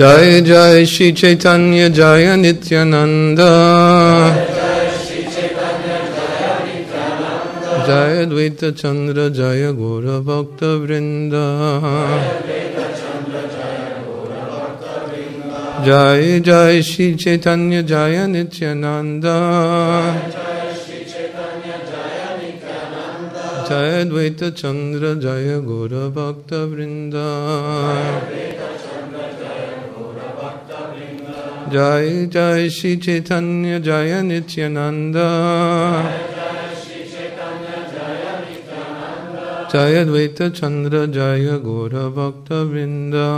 जय जय श्री चैतन्य, जय नित्यानंद। जय द्वैत चंद्र जय गौर भक्त वृंद जय जय श्री चैतन्य, जय नित्यानंद। जय द्वैत चंद्र जय गौर भक्त वृंदा Jai Jai Shri Chaitanya Jaya Nityananda Jaya Dvaita Chandra Jaya Gora Bhakta Vrinda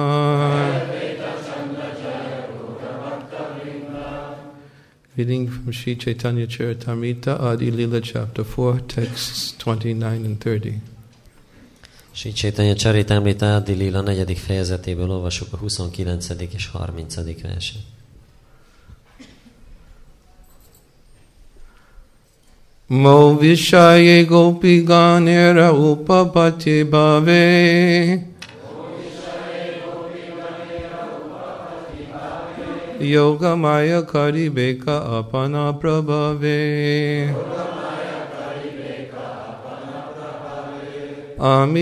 Reading from Sri Chaitanya Charitamrita, Adi Lila, chapter 4, texts 29 and 30. Sri Chaitanya Charitamrita Adi Lila negyedik fejezetéből olvasjuk a 29. és 30. verset. मौ विषये गोपिगानिरौपपचि भवे। योगमाय करिबेक अपना प्रभवे।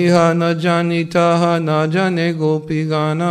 हा न जानितः, न जाने गोपी गाना।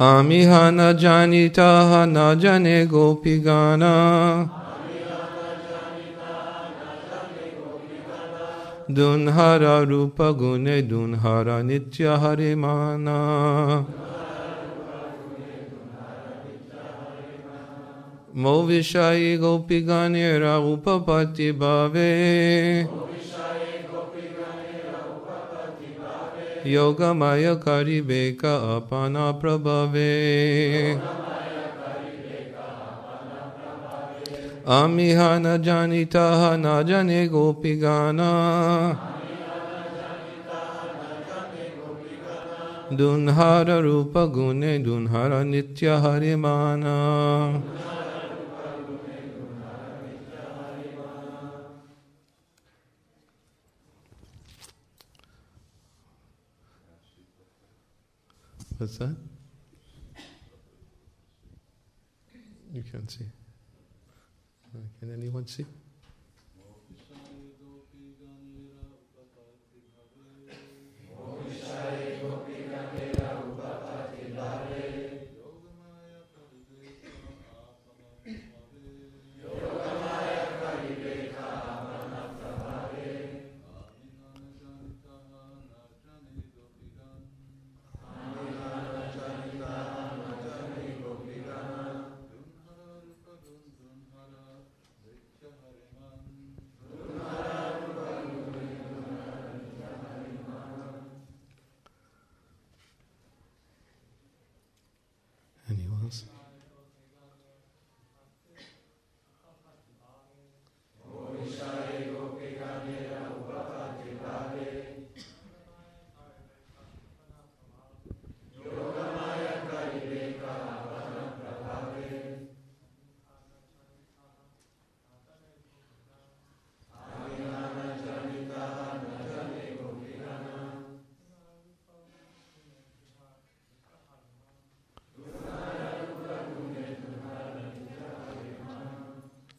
आमिह न जानीता, न जने गोपी गाना दुनहरा रूप गुणे, दुनहरा नित्य हरि माना मो विषायी गोपी गाने रूपपति भावे। योगमय करिबे का अपना प्रभवे अमिह न जानितः न जने गोपिगाना दुन्हार रूप गुणे दुन्हार नित्य हरिमाना। What's that? You can't see. Uh, Can anyone see?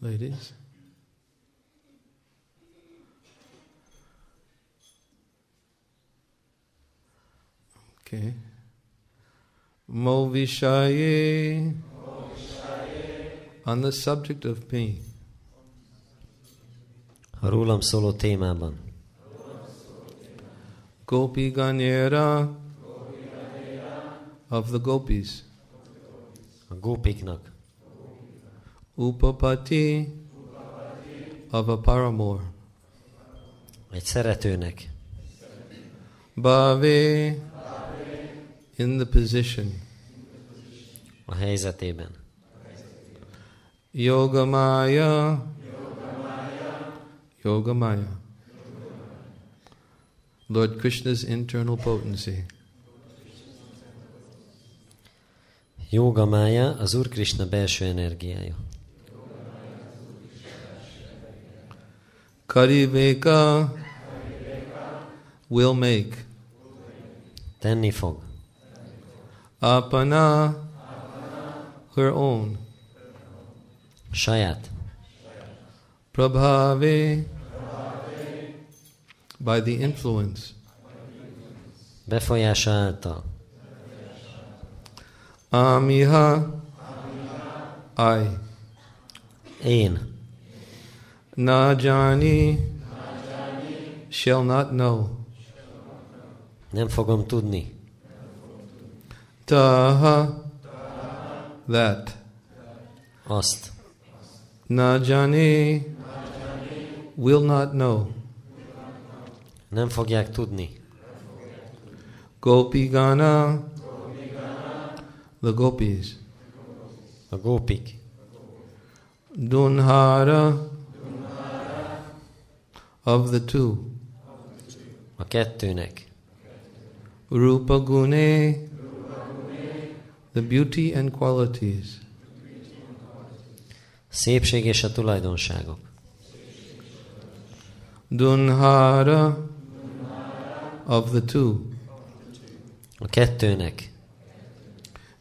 Ladies? Okay. Mo Vishaye. On the subject of pain. A rólam szóló témában. Gopi Ganera of the gopis. A gópiknak, Upapati of a paramour. egy szeretőnek, Bhave in the position. a helyzetében. Yogamaya. Yogamaya. Lord Krishna's internal potency. Jóga mája az Úr Krishna belső energiája. Kariveka will make. Tenni fog. Apana her own. Shayat. Prabhave by the influence. Befolyása. Amiha I. Én. Najani shall not know. Nem fogom tudni. Taha that. Azt. Najani will not know. Nem fogják tudni. Gopigana the gopis. A gópik. Dunhara of the two. A kettőnek. Rupa Gune the beauty and qualities. Szépség és a tulajdonságok. Dunhara of the two. A kettőnek.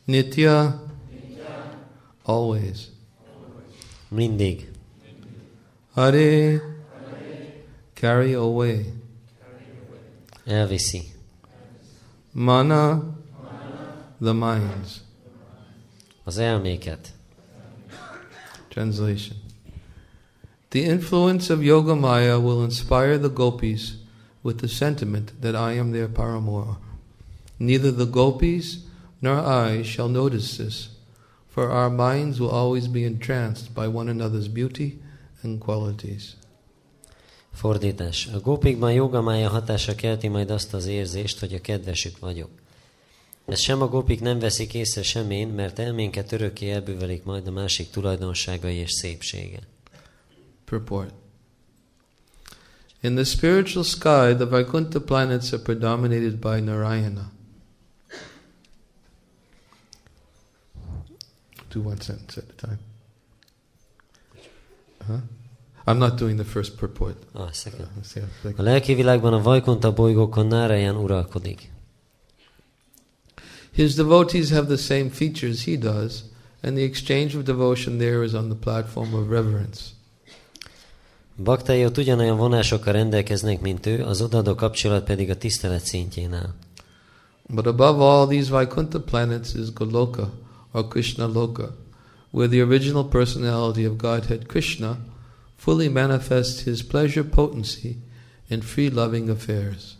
Nitya always. Mindig. Hare carry away. Elviszi. Mana the minds. Az elméket. Translation. The influence of Yoga Maya will inspire the gopis with the sentiment that I am their paramour. Neither the gopis nor I shall notice this, for our minds will always be entranced by one another's beauty and qualities. Fordítás. A gópikban jogamája hatása kelti majd azt az érzést, hogy a kedvesük vagyok. Ezt sem a gópik nem veszik észre, sem én, mert elménket örökké elbűvelik majd a másik tulajdonságai és szépsége. Purport. In the spiritual sky, the Vaikuntha planets are predominated by Narayana. Do one sentence at a time. Huh? I'm not doing the first purport. Ah, second. Uh, like- A lelki világban a Vajkonta bolygókon Nárayan uralkodik. His devotees have the same features he does, and the exchange of devotion there is on the platform of reverence. Baktai ott ugyanolyan vonásokkal rendelkeznek, mint ő, az odadó kapcsolat pedig a tisztelet szintjén áll. But above all these Vaikuntha planets is Goloka, or Krishna Loka, where the original personality of Godhead Krishna fully manifests his pleasure potency in free loving affairs.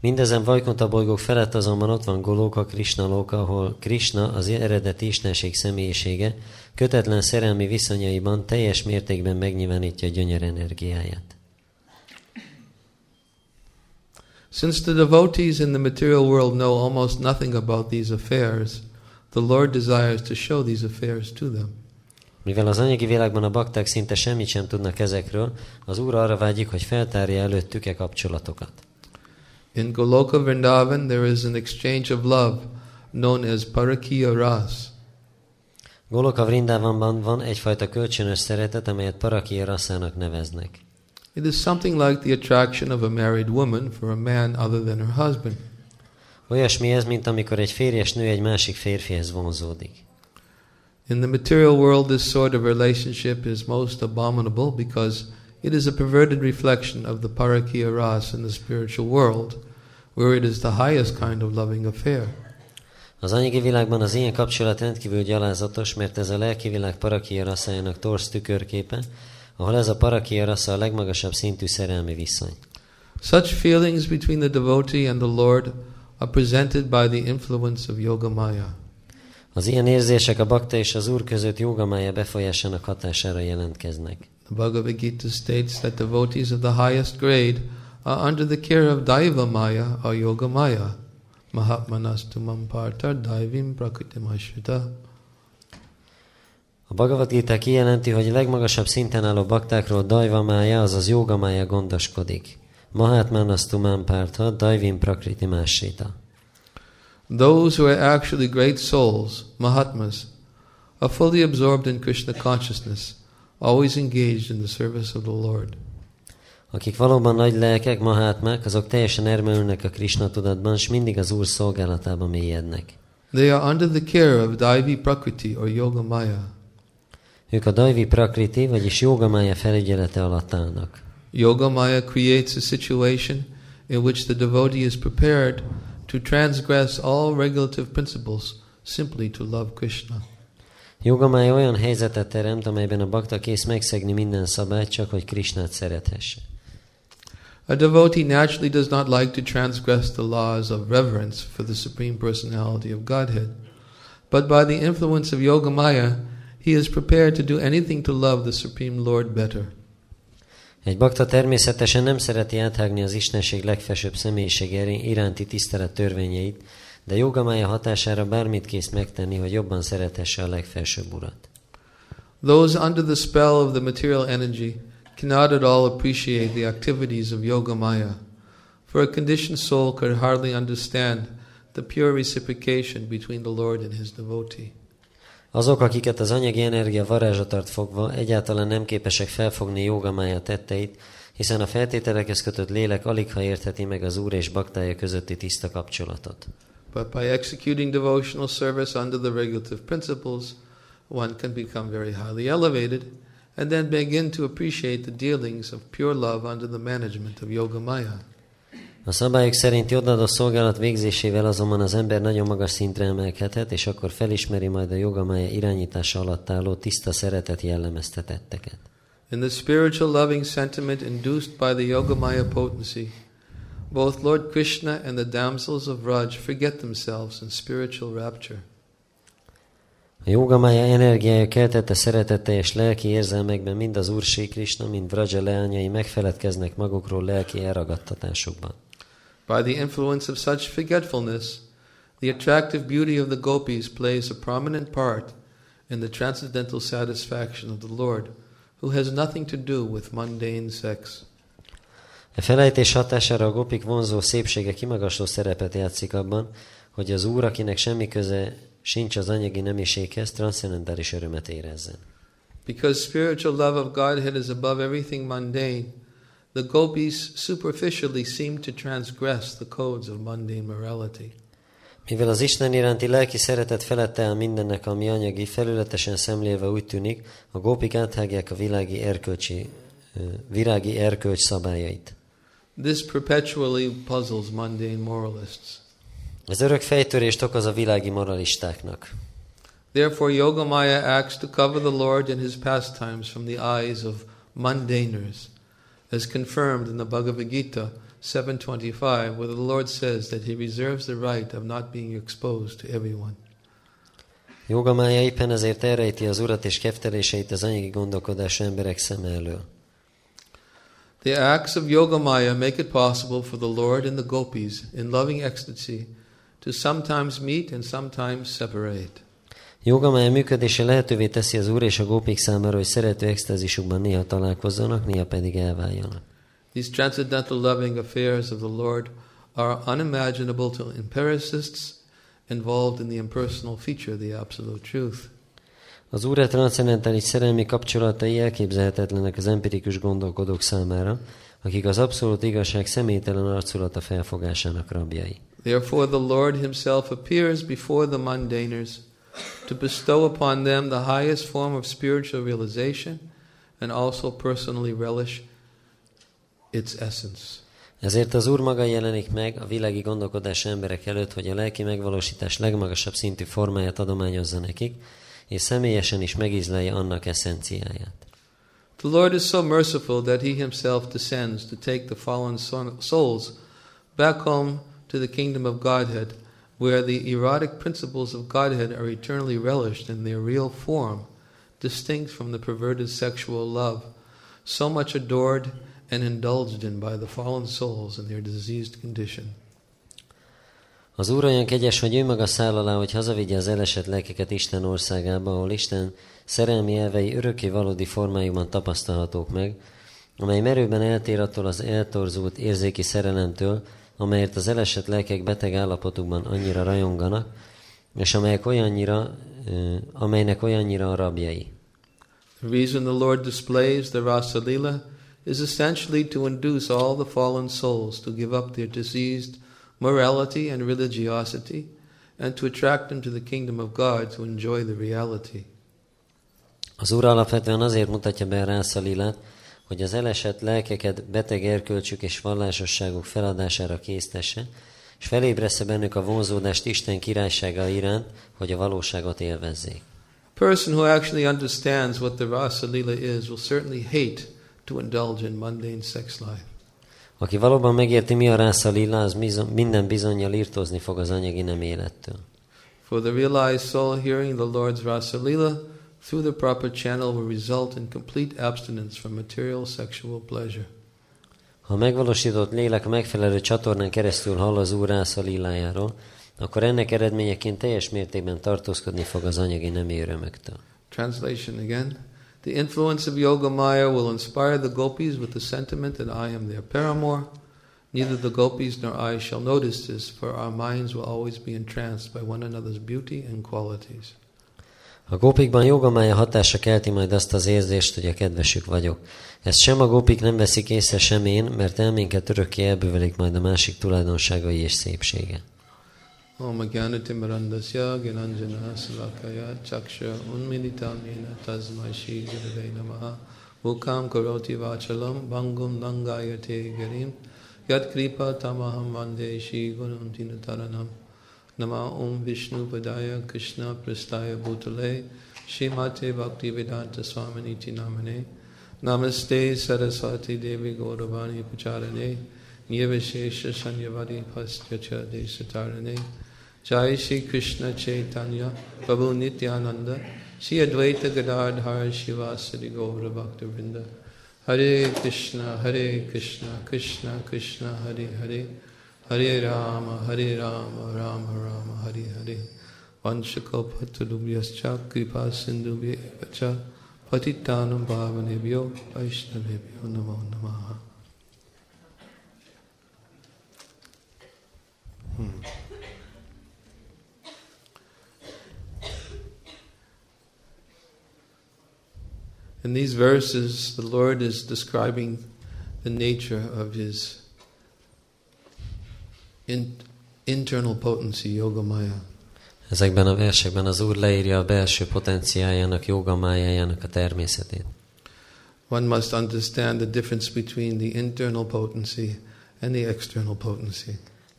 Mindezen Vajkonta bolygók felett azonban ott van Golóka, Krishna Lóka, ahol Krishna, az eredeti istenség személyisége, kötetlen szerelmi viszonyaiban teljes mértékben megnyilvánítja gyönyör energiáját. Since the devotees in the material world know almost nothing about these affairs, the Lord desires to show these affairs to them. Mivel az anyagi világban a bakták szinte semmit sem tudnak ezekről, az Úr arra vágyik, hogy feltárja előttük e kapcsolatokat. In Goloka Vrindavan, there is an exchange of love known as Parakiya Ras. Goloka Vrindavanban van egyfajta kölcsönös szeretet, amelyet Parakia rasszának neveznek. It is something like the attraction of a married woman for a man other than her husband. Olyasmi ez, mint amikor egy férjes nő egy másik férfihez vonzódik. In the material world, this sort of relationship is most abominable because it is a perverted reflection of the Parakiya Ras in the spiritual world, where it is the highest kind of loving affair. Az anyagi világban az ilyen kapcsolat rendkívül gyalázatos, mert ez a lelki világ parakia rasszájának torz tükörképe, ahol ez a parakia rassza a legmagasabb szintű szerelmi viszony. Such feelings between the devotee and the Lord are presented by the influence of Yoga Maya. Az ilyen érzések a bakta és az úr között jogamája befolyásának hatására jelentkeznek. The Bhagavad Gita states that devotees of the highest grade are under the care of Daiva Maya or Yoga Maya. Mahatmanastumam parta daivim prakritimashvita. A Bhagavad Gita kijelenti, hogy a legmagasabb szinten álló baktákról Dajvamája, azaz Jogamája gondoskodik. Mahatmanastumam pártha, Daivim prakriti másita. Those who are actually great souls, Mahatmas, are fully absorbed in Krishna consciousness, always engaged in the service of the Lord. Akik valóban nagy lelkek, mahátmák, azok teljesen ermülnek a Krishna tudatban, és mindig az Úr szolgálatába mélyednek. They are under the care of Daivi Prakriti or Yoga Maya. Ők a Daivi Prakriti, vagyis Jogamája felügyelete alatt állnak. Yoga Maya creates a situation in which the devotee is prepared to transgress all regulative principles simply to love Krishna. Jogamája olyan helyzetet teremt, amelyben a bakta kész megszegni minden szabályt, csak hogy Krishnát szerethesse. A devotee naturally does not like to transgress the laws of reverence for the Supreme Personality of Godhead. But by the influence of Yoga Maya, he is prepared to do anything to love the Supreme Lord better. Egy bakta természetesen nem szereti áthágni az Istenség legfelsőbb személyiség iránti tisztelet törvényeit, de jogamája hatására bármit kész megtenni, hogy jobban szerethesse a legfelsőbb urat. Those under the spell of the material energy cannot at all appreciate the activities of Yoga Maya, for a conditioned soul could hardly understand the pure reciprocation between the Lord and his devotee. Azok, akiket az anyagi energia varázsa fogva, egyáltalán nem képesek felfogni jogamája tetteit, hiszen a feltételekhez kötött lélek alig ha értheti meg az Úr és baktája közötti tiszta kapcsolatot. But by executing devotional service under the regulative principles, one can become very highly elevated and then begin to appreciate the dealings of pure love under the management of Yoga Maya. A szabályok szerinti odaadó szolgálat végzésével azonban az ember nagyon magas szintre emelkedhet, és akkor felismeri majd a jogamája irányítása alatt álló tiszta szeretet jellemeztetetteket. In the spiritual loving sentiment induced by the Yogamaya potency, both Lord Krishna and the damsels of Raj forget themselves in spiritual rapture. A jogamája energiája keltette szeretetteljes lelki érzelmekben mind az Úr Sri Krishna, mind Vraja leányai megfeledkeznek magukról lelki elragadtatásukban. By the influence of such forgetfulness, the attractive beauty of the gopis plays a prominent part in the transcendental satisfaction of the Lord, who has nothing to do with mundane sex. A felejtés hatására a gopik vonzó szépsége kimagasló szerepet játszik abban, hogy az Úr, akinek semmi köze sincs az anyagi nemiséghez, transzendentális örömet érezzen. Because spiritual love of Godhead is above everything mundane, the gopis superficially seem to transgress the codes of mundane morality. Mivel az Isten iránti lelki szeretet felette áll mindennek, ami anyagi, felületesen szemlélve úgy tűnik, a gópik áthágják a világi erkölcsi, virági erkölcs szabályait. This perpetually puzzles mundane moralists. Ez örök fejtörést okoz a világi moralistáknak. Therefore, Yogamaya acts to cover the Lord and his pastimes from the eyes of mundaners, as confirmed in the Bhagavad Gita 7.25, where the Lord says that he reserves the right of not being exposed to everyone. Jogamája éppen ezért elrejti az urat és kefteléseit az anyagi gondolkodású emberek szeme elől. The acts of Yogamaya make it possible for the Lord and the gopis in loving ecstasy to sometimes meet and sometimes separate. Jogamája működése lehetővé teszi az Úr és a gópik számára, hogy szerető extázisukban néha találkozzanak, néha pedig elváljanak. These transcendental loving affairs of the Lord are unimaginable to empiricists involved in the impersonal feature of the absolute truth. Az Úr transzendentális szerelmi kapcsolatai elképzelhetetlenek az empirikus gondolkodók számára, akik az abszolút igazság személytelen arculata felfogásának rabjai. Therefore the Lord himself appears before the mundaners to bestow upon them the highest form of spiritual realization and also personally relish its essence. Ezért az Úr maga jelenik meg a világi gondolkodás emberek előtt, hogy a lelki megvalósítás legmagasabb szintű formáját adományozza nekik, és személyesen is megízlelje annak eszenciáját. The Lord is so merciful that he himself descends to take the fallen souls back home to the kingdom of Godhead, where the erotic principles of Godhead are eternally relished in their real form, distinct from the perverted sexual love, so much adored and indulged in by the fallen souls in their diseased condition. Az Úr olyan kegyes, hogy ő maga száll alá, hogy hazavigye az elesett lelkeket Isten országába, ahol Isten szerelmi elvei örökké valódi formájukban tapasztalhatók meg, amely merőben eltér attól az eltorzult érzéki szerelemtől, amelyért az elesett lelkek beteg állapotukban annyira rajonganak, és amelyek olyannyira, amelynek olyannyira a rabjai. The reason the Lord displays the Rasa Lila is essentially to induce all the fallen souls to give up their diseased morality and religiosity and to attract them to the kingdom of God to enjoy the reality. Az Úr alapvetően azért mutatja be a rászalilát, hogy az elesett lelkeket beteg erkölcsük és vallásosságuk feladására késztesse, és felébresze bennük a vonzódást Isten királysága iránt, hogy a valóságot élvezzék. Person who actually understands what the Rasa Lila is will certainly hate to indulge in mundane sex life. Aki valóban megérti, mi a rászalila, az bizon, minden bizonyal írtózni fog az anyagi nem élettől. For the realized soul hearing the Lord's Rasa Lila through the proper channel will result in complete abstinence from material sexual pleasure. Ha a megvalósított lélek a megfelelő csatornán keresztül hall az Úr rászalilájáról, akkor ennek eredményeként teljes mértékben tartózkodni fog az anyagi nemi örömöktől. Translation again. The influence of Yoga Maya will inspire the gopis with the sentiment that I am their paramour. Neither the gopis nor I shall notice this, for our minds will always be entranced by one another's beauty and qualities. A gópikban jogamája hatása kelti majd azt az érzést, hogy a kedvesük vagyok. Ezt sem a gópik nem veszik észre, sem én, mert elménket örökké elbővelik majd a másik tulajdonságai és szépsége. Om Jnanatimarandasya Gyananjana Salakaya Chaksha Unmilitamena Tasmai Shri Gurave Namaha Mukam Karoti Vachalam Bangum Langayate Garim Yat Kripa Tamaham Vande Shri Gunam Tinataranam नमा ओम विष्णु पदाय कृष्ण प्रस्ताय भूतले। श्रीमाते भक्ति वेदांत स्वामी नामने। नमस्ते सरस्वती देवी गौरवाणी प्रचारणे नियविशेष संयवादी फस्त्यच देशतारणे जय श्री कृष्ण चैतन्य प्रभु नित्यानंद। श्री अद्वैत गदाधार शिवासरी गौर भक्तवृंद। हरे कृष्ण हरे कृष्ण कृष्ण कृष्ण, हरे Hare. Hare Rama Hare Rama Rama Rama Hare Hare Vanshakopatulubhyascha Kripa Patitanam Bhavanebhyo Vaishnavebhyo Namo Namaha Hmm. In these verses, the Lord is describing the nature of His in, internal potency, Yogamaya. Ezekben a versekben az Úr leírja a belső potenciájának, jogamájájának a természetét. One must understand the difference between the internal potency and the external potency.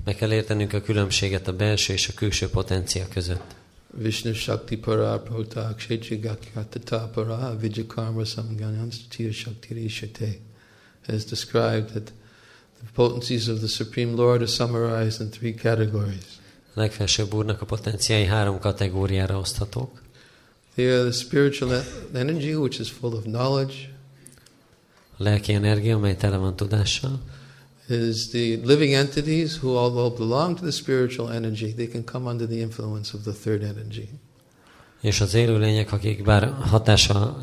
Meg kell értenünk a különbséget a belső és a külső potencia között. Vishnu Shakti Para Prota Kshetrigakyatata Para Vijakarma Samganyam Tir Shakti Rishate has described that potencies of the Supreme Lord are summarized in three categories. A legfelsőbb úrnak a potenciái három kategóriára oszthatók. They are the spiritual energy, which is full of knowledge, A lelki energia, amely tele van tudással. is the living entities who, although belong to the spiritual energy, they can come under the influence of the third energy. És az élőlények, akik bár hatása,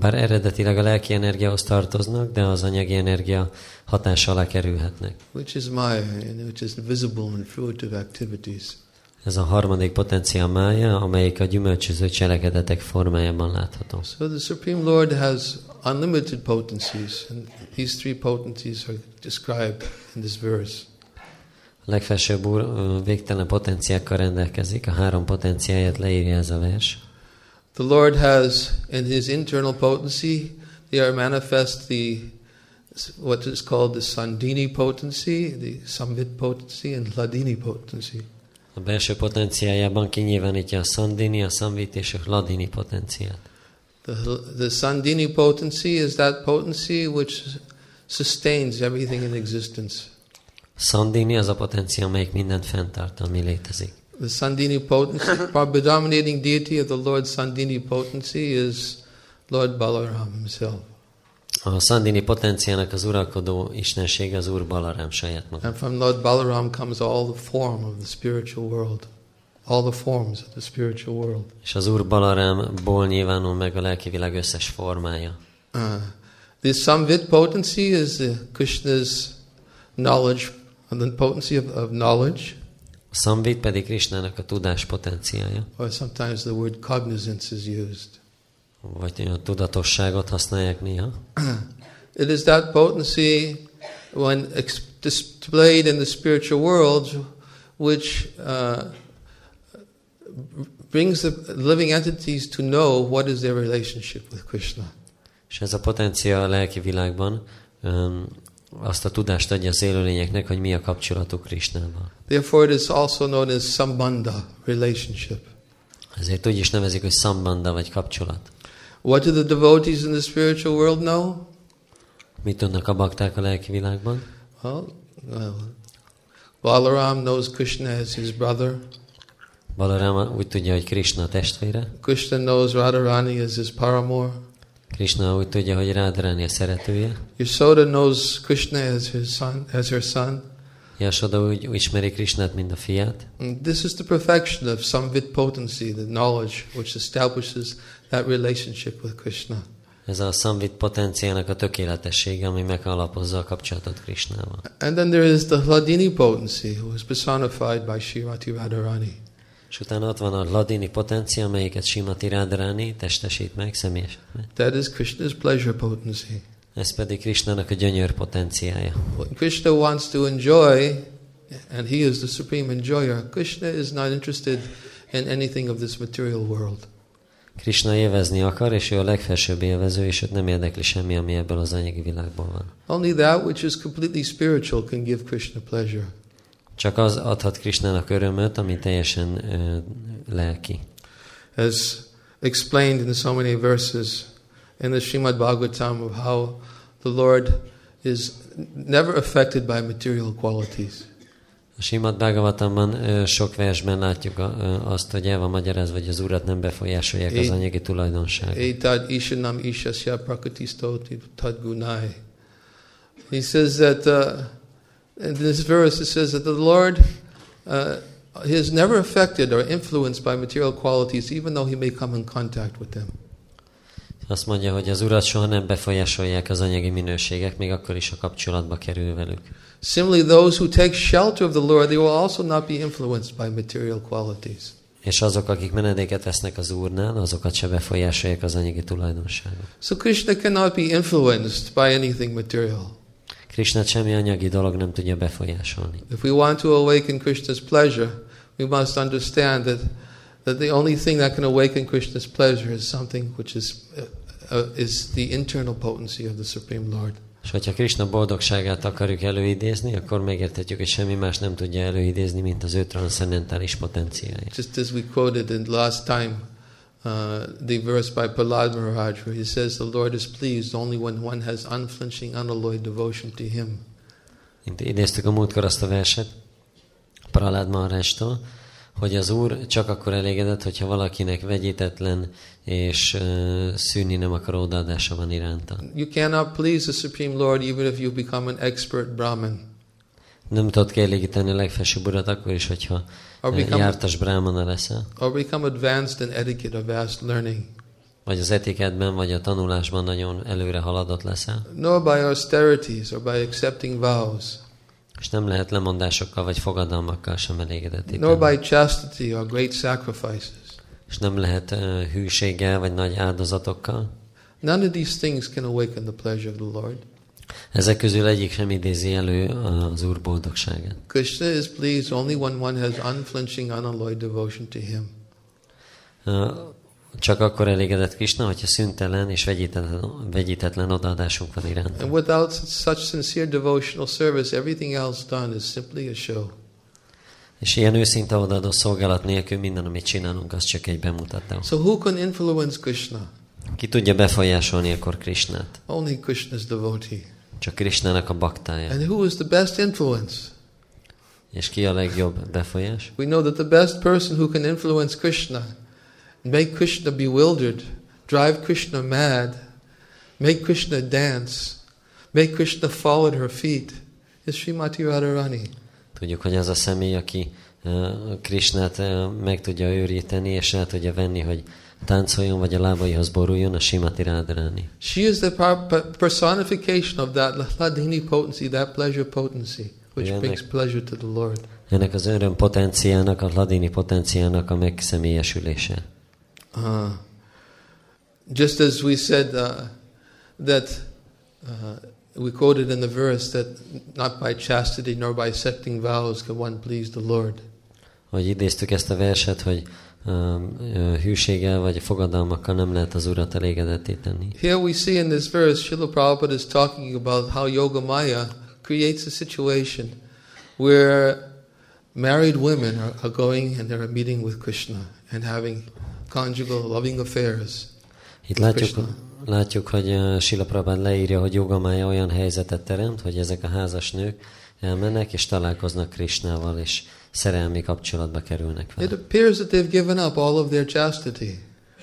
bár eredetileg a lelki energiához tartoznak, de az anyagi energia hatása alá kerülhetnek. which is Maya, and which is visible in fruitive activities. Ez a harmadik potencia mája, amelyik a gyümölcsöző cselekedetek formájában látható. So the Supreme Lord has unlimited potencies, and these three potencies are described in this verse. A legfelsőbb úr végtelen potenciákkal rendelkezik, a három potenciáját leírja ez a vers. The Lord has, in His internal potency, they are manifest the what is called the Sandini potency, the Samvit potency, and Hladini potency. A belső potenciájában kinyilvánítja a Sandini, a Samvit és a Hladini potenciát. The, the Sandini potency is that potency which sustains everything in existence. Sandini az a potencia, amelyik mindent fenntart, ami létezik. The Sandini potency, predominating deity of the Lord Sandini potency is Lord Balaram himself. A Sandini potenciának az uralkodó istensége az Úr Balaram saját maga. And from Lord Balaram comes all the form of the spiritual world, all the forms of the spiritual world. És az Úr Balaramból nyilvánul meg a lelki világ összes formája. Uh, the Samvit potency is uh, Krishna's knowledge, the potency of, of knowledge, Samvit pedig Krisnának a tudás potenciája, or sometimes the word cognizance is used. vagy a tudatosságot használják néha. It is that potency when displayed in the spiritual world which uh, brings the living entities to know what is their relationship with Krishna. És ez a potencia a lelki világban um, azt a tudást adja az élőlényeknek, hogy mi a kapcsolatuk Krisnával. Therefore, it is also known as sambandha, relationship. Ezért úgy is nevezik, hogy szambanda vagy kapcsolat. What do the devotees in the spiritual world know? Mit tudnak a bakták a lelki világban? Well, well Balaram knows Krishna as his brother. Balaram úgy tudja, hogy Krishna testvére. Krishna knows Radharani as his paramour. Krishna úgy tudja, hogy Radharani a szeretője. Yashoda knows Krishna as his son, as her son. Yasoda úgy, ismeri Krishnát, mint a fiát. And this is the perfection of Samvit potency, the knowledge which establishes that relationship with Krishna. Ez a Samvit potenciának a tökéletessége, ami megalapozza a kapcsolatot Krishnával. And then there is the Hladini potency, who is personified by Shrimati Radharani. És utána ott van a Ladini potencia, amelyiket Simati Radharani testesít meg, személyesít meg. That is Krishna's pleasure potency. Ez pedig Krishnának a gyönyör potenciája. When Krishna wants to enjoy, and he is the supreme enjoyer, Krishna is not interested in anything of this material world. Krishna élvezni akar, és ő a legfelsőbb élvező, és őt nem érdekli semmi, ami ebből az anyagi világból van. Only that which is completely spiritual can give Krishna pleasure. Csak az adhat Krishnának örömöt, ami teljesen ö, lelki. As explained in so many verses in the Srimad Bhagavatam of how the Lord is never affected by material qualities. A Simad Bhagavatamban ö, sok versben látjuk a, ö, azt, hogy el van magyarázva, hogy az urat nem befolyásolják az anyagi tulajdonságok. Etad ishanam ishasya prakriti stoti tad gunai. He says that uh, in this verse it says that the Lord uh, he is never affected or influenced by material qualities, even though he may come in contact with them. Azt mondja, hogy az urat soha nem befolyásolják az anyagi minőségek, még akkor is a kapcsolatba kerül velük. Similarly, those who take shelter of the Lord, they will also not be influenced by material qualities. És azok, akik menedéket vesznek az Úrnál, azokat se befolyásolják az anyagi tulajdonságok. So Krishna cannot be influenced by anything material. Krisnát semmi anyagi dolog nem tudja befolyásolni. If we want to awaken Krishna's pleasure, we must understand that, that the only thing that can awaken Krishna's pleasure is something which is, uh, uh, is the internal potency of the Supreme Lord. És hogyha Krishna boldogságát akarjuk előidézni, akkor megértetjük, hogy semmi más nem tudja előidézni, mint az ő transzcendentális potenciája. Just as we quoted in last time, uh, the verse by Prahlad Maharaj, where he says, The Lord is pleased only when one has unflinching, unalloyed devotion to Him. Idéztük a múltkor azt a verset, Pralád Maharástól, hogy az Úr csak akkor elégedett, hogyha valakinek vegyítetlen és uh, szűnni nem akaró odaadása van iránta. You cannot please the Supreme Lord even if you become an expert Brahmin. Nem tudod kielégíteni a legfelsőbb urat akkor is, hogyha Or uh, become, jártas brámana leszel, or become advanced in etiquette or vast learning. vagy az etiketben, vagy a tanulásban nagyon előre haladott leszel, nor by austerities or by accepting vows, és nem lehet lemondásokkal vagy fogadalmakkal sem elégedett nor itt. by chastity or great sacrifices. És nem lehet uh, hűséggel vagy nagy áldozatokkal. None of these things can awaken the pleasure of the Lord. Ezek közül egyik sem idézi elő az Úr boldogságát. Krishna is pleased only when one has unflinching, unalloyed devotion to Him. Csak akkor elégedett Krishna, hogyha szüntelen és vegyítetlen, vegyítetlen odaadásunk van iránt. And without such sincere devotional service, everything else done is simply a show. És ilyen őszinte odaadó szolgálat nélkül minden, amit csinálunk, az csak egy bemutató. So who can influence Krishna? Ki tudja befolyásolni akkor Krishnát? Only Krishna's devotee. Csak Krishnának a baktája. And who is the best influence? És ki a legjobb befolyás? We know that the best person who can influence Krishna, make Krishna bewildered, drive Krishna mad, make Krishna dance, make Krishna fall at her feet, is Srimati Radharani. Tudjuk, hogy az a személy, aki uh, Krishnát uh, meg tudja őríteni, és el tudja venni, hogy táncoljon, vagy a lábaihoz boruljon, a Simati Radharani. She is the personification of that Hladini potency, that pleasure potency, which Yeah, brings pleasure to the Lord. Ennek az öröm potenciának, a ladini potenciának a megszemélyesülése. Uh, just as we said uh, that uh, we quoted in the verse that not by chastity nor by accepting vows can one please the Lord. Hogy idéztük ezt a verset, hogy hűséggel vagy fogadalmakkal nem lehet az Urat elégedetté tenni. Here we see in this verse, Srila Prabhupada is talking about how Yoga Maya creates a situation where married women are, are going and they're meeting with Krishna and having conjugal loving affairs. Itt látjuk, látjuk hogy Sila Prabhupád leírja, hogy jogamája olyan helyzetet teremt, hogy ezek a házas nők elmennek és találkoznak Krishnával, és szerelmi kapcsolatba kerülnek It vele. appears that they've given up all of their chastity.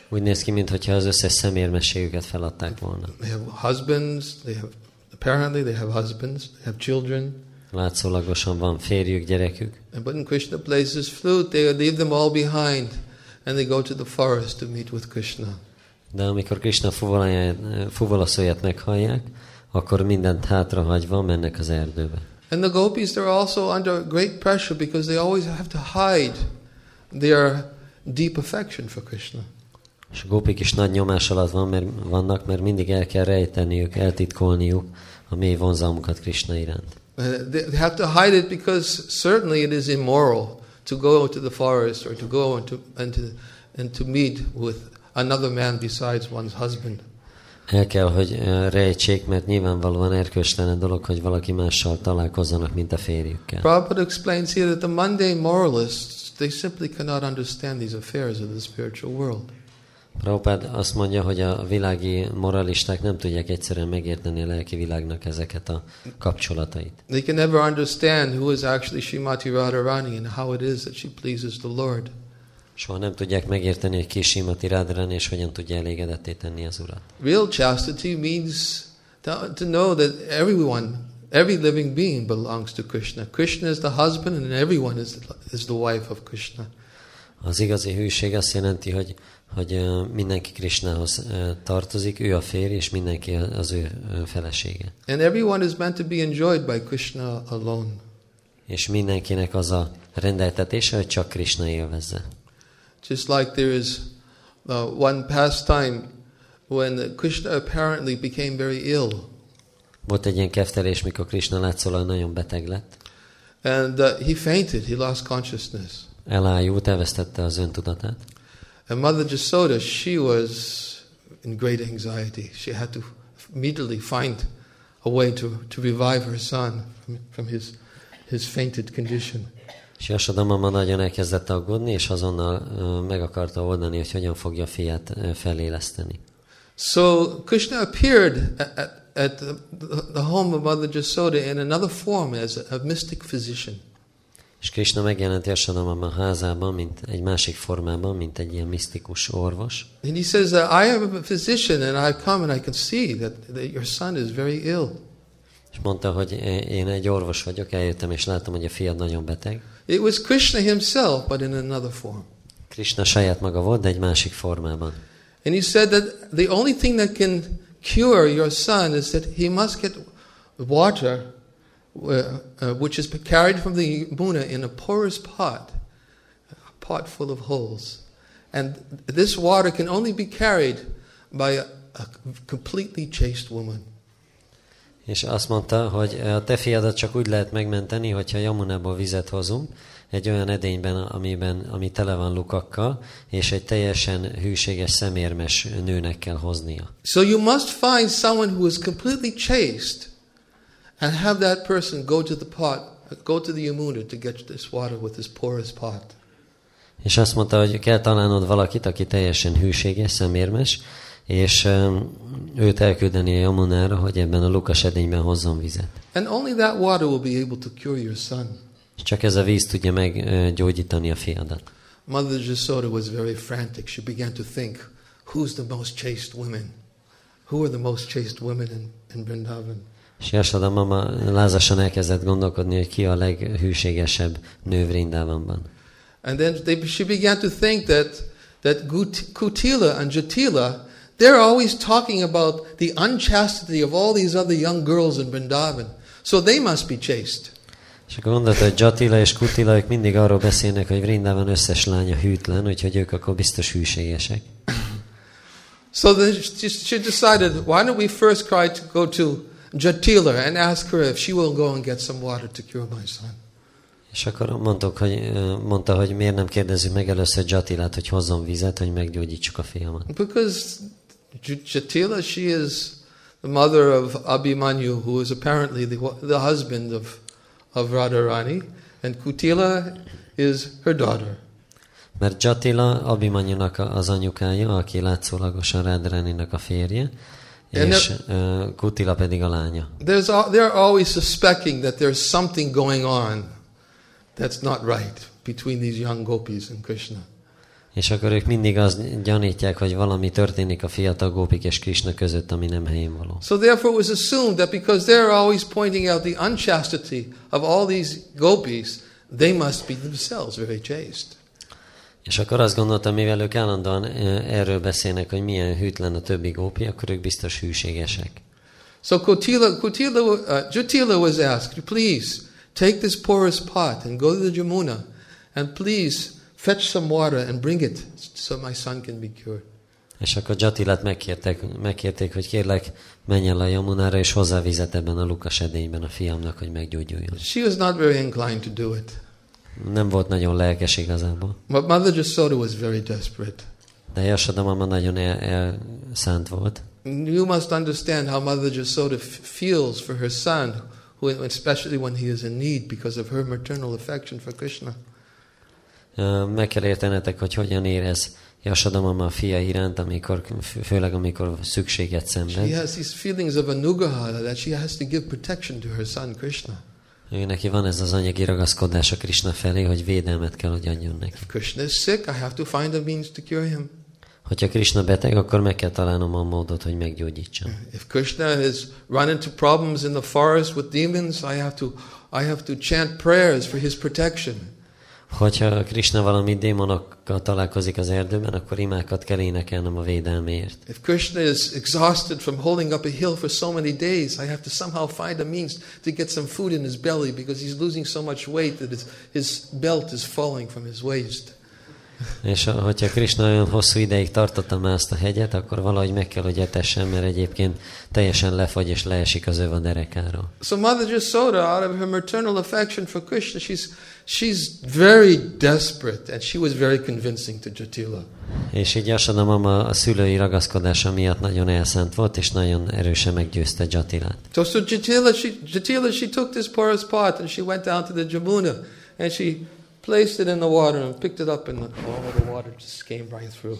Úgy néz ki, mintha az összes szemérmességüket feladták volna. They have husbands, they have apparently they have husbands, they have children. Látszólagosan van férjük, gyerekük, And when Krishna plays his flute, they leave them all behind and they go to the forest to meet with Krishna. de amikor Krishna fuvolaszóját meghallják, akkor mindent hátrahagyva mennek az erdőbe. And the gopis, they're also under great pressure because they always have to hide their deep affection for Krishna. És a gópik is nagy nyomás alatt van, mert, vannak, mert mindig el kell rejteniük, eltitkolniuk a mély vonzalmukat Krishna iránt. Uh, they they have to hide it because certainly it is immoral to go to the forest or to go and to, and to, and to meet with another man besides one's husband. El kell, hogy rejtsék, mert nyilvánvalóan erkölcstelen dolog, hogy valaki mással találkozzanak, mint a férjükkel. Prabhupada explains here that the mundane moralists, they simply cannot understand these affairs of the spiritual world. Prabhupád azt mondja, hogy a világi moralisták nem tudják egyszerűen megérteni a lelki világnak ezeket a kapcsolatait. They can never understand who is actually Srimati Radharani and how it is that she pleases the Lord. Soha nem tudják megérteni, hogy ki Simati Radharani, és hogyan tudja elégedetté tenni az Urat. Real chastity means to, to know that everyone, every living being belongs to Krishna. Krishna is the husband and everyone is is the wife of Krishna. Az igazi hűség azt jelenti, hogy, hogy mindenki Krishnához tartozik, ő a férj, és mindenki az ő felesége. And everyone is meant to be enjoyed by Krishna alone. És mindenkinek az a rendeltetése, hogy csak Krishna élvezze. Just like there is uh, one pastime when Krishna apparently became very ill. Volt egy ilyen keftelés, mikor Krishna látszólag nagyon beteg lett. And uh, he fainted, he lost consciousness. Elájult, elvesztette az öntudatát. And Mother Jasoda, she was in great anxiety. She had to immediately find a way to, to revive her son from, from his, his fainted condition. És Jasoda mama nagyon elkezdett aggódni, és azonnal meg akarta oldani, hogy hogyan fogja a fiát feléleszteni. So Krishna appeared at, at, at the, the home of Mother Jasoda in another form as a, a mystic physician. És Krishna megjelent Jasoda mama házában, mint egy másik formában, mint egy ilyen misztikus orvos. And he says that I am a physician and I've come and I can see that, that your son is very ill. És mondta, hogy én egy orvos vagyok, eljöttem, és látom, hogy a fiad nagyon beteg. It was Krishna himself, but in another form. Krishna saját maga volt, de egy másik formában. And he said that the only thing that can cure your son is that he must get water, uh, uh, which is carried from the Muna in a porous pot, a pot full of holes. And this water can only be carried by a, a completely chaste woman. És azt mondta, hogy a te fiadat csak úgy lehet megmenteni, hogyha Jamunából vizet hozunk, egy olyan edényben, amiben, ami tele van lukakkal, és egy teljesen hűséges, szemérmes nőnek kell hoznia. So you must find someone who is completely chaste and have that person go to the pot, go to the Yamuna to get this water with this porous pot. És azt mondta, hogy kell találnod valakit, aki teljesen hűséges, szemérmes, és őt elküldeni Jamunára, hogy ebben a lukas edényben hozzon vizet. And only that water will be able to cure your son. Csak ez a víz tudja meggyógyítani a fiadat. Mother Jasoda was very frantic. She began to think, who's the most chaste woman? who are the most chaste women in, in Vrindavan? És Jasada mama lázasan elkezdett gondolkodni, hogy ki a leghűségesebb nő Vrindávamban. And then they, she began to think that, that Gut- Kutila and Jatila, they're always talking about the unchastity of all these other young girls in Vrindavan. So they must be chaste. És akkor gondolta, hogy Jatila és Kutila, ők mindig arról beszélnek, hogy Vrindában összes lánya hűtlen, úgyhogy ők akkor biztos hűségesek. So then she, decided, why don't we first try to go to Jatila and ask her if she will go and get some water to cure my son. És akkor mondtuk, hogy, mondta, hogy miért nem kérdezzük meg először Jatilát, hogy hozzon vizet, hogy meggyógyítsuk a fiamat. Because Jatila, she is the mother of Abhimanyu, who is apparently the, the husband of, of Radharani, and Kutila is her daughter. Mert Jatila Abimanyunak az anyukája, aki látszólagosan Rádraninak a férje, And és ö, Kutila pedig a lánya. There's al- they're always suspecting that there's something going on that's not right between these young gopis and Krishna. És akkor ők mindig azt gyanítják, hogy valami történik a fiatal gópik és Krishna között, ami nem helyén való. So therefore it was assumed that because they're always pointing out the unchastity of all these gopis, they must be themselves very chaste. És akkor azt gondoltam, mivel ők állandóan erről beszélnek, hogy milyen hűtlen a többi gópi, akkor ők biztos hűségesek. So Kotila, Kotila, uh, Jatila was asked, please take this porous pot and go to the Jamuna and please fetch some water and bring it so my son can be cured. És akkor Jatilát megkértek, megkérték, hogy kérlek, menj el a Jamunára, és hozzá vizet ebben a Lukas edényben a fiamnak, hogy meggyógyuljon. She was not very inclined to do it. Nem volt nagyon lelkes igazából. But Mother Jasoda was very desperate. De Jasada mama nagyon el, elszánt volt. You must understand how Mother Jasoda feels for her son, who, especially when he is in need because of her maternal affection for Krishna. Meg kell értenetek, hogy hogyan érez Jasada mama a fia iránt, amikor, fő- főleg amikor szükséget She szenved. has these feelings of anugraha that she has to give protection to her son Krishna. Ő neki van ez az anyagi ragaszkodás a Krishna felé, hogy védelmet kell, hogy adjon neki. If Krishna is sick, I have to find a means to cure him. Hogyha Krishna beteg, akkor meg kell találnom a módot, hogy meggyógyítsam. If Krishna has run into problems in the forest with demons, I have to, I have to chant prayers for his protection. Hogyha Krishna valami démonokkal találkozik az erdőben, akkor imákat kell énekelnem a védelméért. If Krishna is exhausted from holding up a hill for so many days, I have to somehow find a means to get some food in his belly because he's losing so much weight that his, his belt is falling from his waist. És ha- hogyha Krishna olyan hosszú ideig tartotta már azt a hegyet, akkor valahogy meg kell, hogy etessen, mert egyébként teljesen lefagy és leesik az öv a derekáról. So Mother Jasoda, out of her maternal affection for Krishna, she's, she's very desperate and she was very convincing to Jatila. És így Jasada mama a szülői ragaszkodása miatt nagyon elszánt volt, és nagyon erősen meggyőzte Jatilát. So, so Jatila, she, Jatila, she took this porous pot and she went down to the Jamuna and she placed it in the water and picked it up and all of the water just came right through.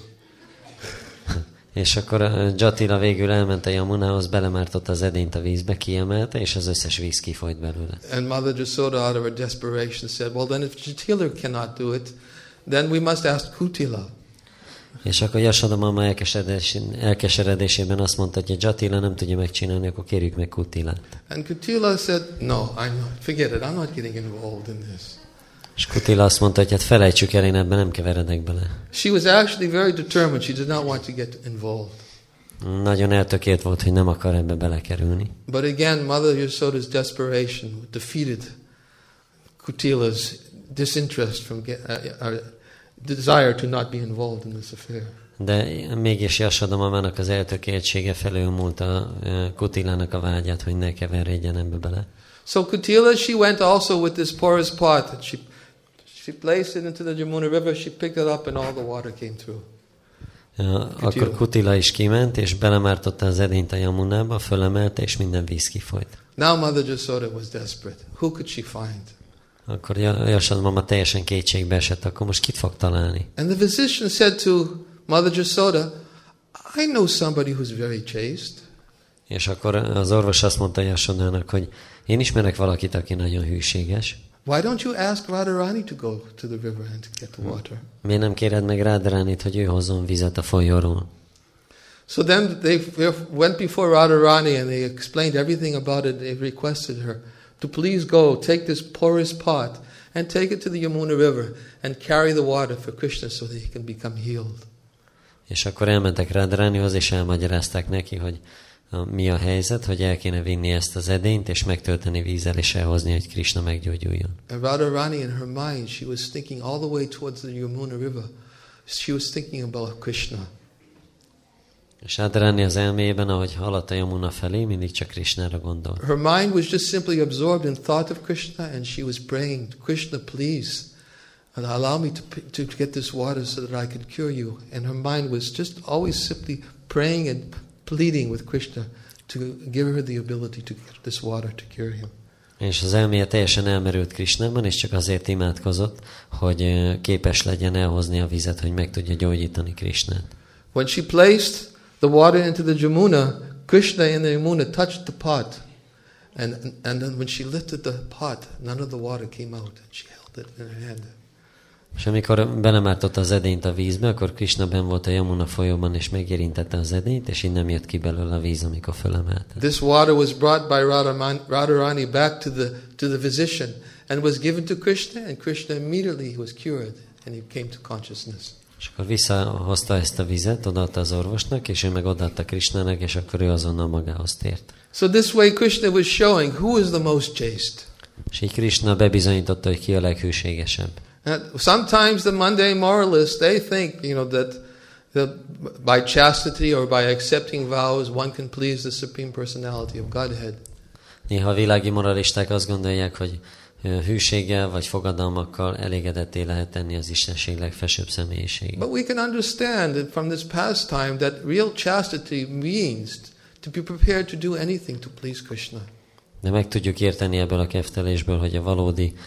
És akkor Jatila végül elment a Jamunához, belemártotta az edényt a vízbe, kiemelte, és az összes víz kifolyt belőle. And Mother Jasoda, out of her desperation, said, Well, then if Jatila cannot do it, then we must ask Kutila. És akkor Jasada mama elkeseredés- elkeseredésében azt mondta, hogy Jatila nem tudja megcsinálni, akkor kérjük meg Kutilát. And Kutila said, No, I'm not, forget it, I'm not getting involved in this. És Kutila azt mondta, hogy hát felejtsük el, én ebben nem keveredek bele. She was actually very determined. She did not want to get involved. Nagyon eltökélt volt, hogy nem akar ebbe belekerülni. But again, Mother Yasoda's desperation defeated Kutila's disinterest from get, uh, uh, desire to not be involved in this affair. De mégis Jasada mamának az eltökéltsége felülmúlt a uh, Kutilának a vágyát, hogy ne keveredjen ebbe bele. So Kutila, she went also with this porous pot, and she she placed it into the Jamuna River. She picked it up, and all the water came through. Uh, akkor Kutila is kiment, és belemártotta az edényt a Jamunába, fölemelte, és minden víz kifolyt. Now Mother Jasoda was desperate. Who could she find? Akkor Ja- Jasada mama teljesen kétségbe esett, akkor most kit fog találni? And the physician said to Mother Jasoda, "I know somebody who's very chaste." És akkor az orvos azt mondta Jasodának, hogy én ismerek valakit, aki nagyon hűséges. Why don't you ask Radharani to go to the river and to get the water? Miért nem kéred meg Rádaránit, hogy ő hozzon vizet a folyóról? So then they went before Radharani and they explained everything about it. They requested her to please go, take this porous pot and take it to the Yamuna River and carry the water for Krishna so that he can become healed. És akkor elmentek Radharanihoz, és elmagyarázták neki, hogy a, mi a helyzet, hogy el kéne vinni ezt az edényt, és megtölteni vízzel, és elhozni, hogy Krishna meggyógyuljon. And Radharani in her mind, she was thinking all the way towards the Yamuna River. She was thinking about Krishna. És Radharani az elméjében, ahogy haladt a Yamuna felé, mindig csak Krishnára gondol. Her mind was just simply absorbed in thought of Krishna and she was praying, Krishna, please, and allow me to, to get this water so that I can cure you. And her mind was just always simply praying and pleading with Krishna to give her the ability to get this water to cure him. És az elméje teljesen elmerült Krishnában, és csak azért imádkozott, hogy képes legyen elhozni a vizet, hogy meg tudja gyógyítani Krishnát. When she placed the water into the Jamuna, Krishna in the Jamuna touched the pot. And, and then when she lifted the pot, none of the water came out. And she held it in her hand. És amikor belemártotta az edényt a vízbe, akkor Krishna ben volt a Yamuna folyóban, és megérintette az edényt, és innen jött ki belőle a víz, amikor fölemelte. This water was brought by Radhaman- Radharani back to the, to the physician and was given to Krishna, and Krishna immediately was cured and he came to consciousness. És akkor visszahozta ezt a vizet, odaadta az orvosnak, és ő meg odaadta Krishnának, és akkor ő azonnal magához tért. So this way Krishna was showing who is the most chaste. És így Krishna bebizonyította, hogy ki a leghűségesebb. And sometimes the mundane moralists, they think, you know, that, that by chastity or by accepting vows, one can please the Supreme Personality of Godhead. Néha világi moralisták azt gondolják, hogy hűséggel vagy fogadalmakkal elégedetté lehet tenni az Istenség legfelsőbb személyiségét. But we can understand that from this pastime that real chastity means to be prepared to do anything to please Krishna. De meg tudjuk érteni ebből a keftelésből, hogy a valódi ö,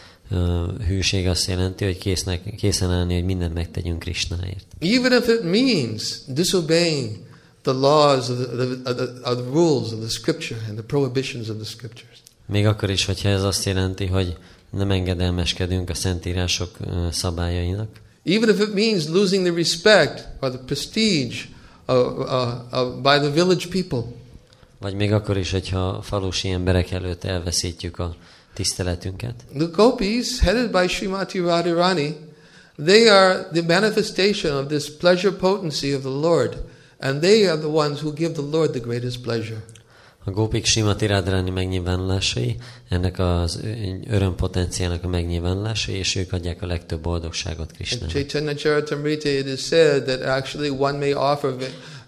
hűség azt jelenti, hogy késznek, készen állni, hogy mindent megtegyünk Krishnáért. Even if it means disobeying the laws of the, of the, of the rules of the scripture and the prohibitions of the scriptures. Még akkor is, hogyha ez azt jelenti, hogy nem engedelmeskedünk a szentírások szabályainak. Even if it means losing the respect or the prestige of, uh, of, by the village people. Vagy még akkor is, hogyha a falusi emberek előtt elveszítjük a tiszteletünket. The gopis, headed by Srimati Radharani, they are the manifestation of this pleasure potency of the Lord, and they are the ones who give the Lord the greatest pleasure. A gópik Simati Radharani megnyilvánulásai, ennek az örömpotenciának a megnyilvánulásai, és ők adják a legtöbb boldogságot In Chaitanya Charitamrita, it is said that actually one may offer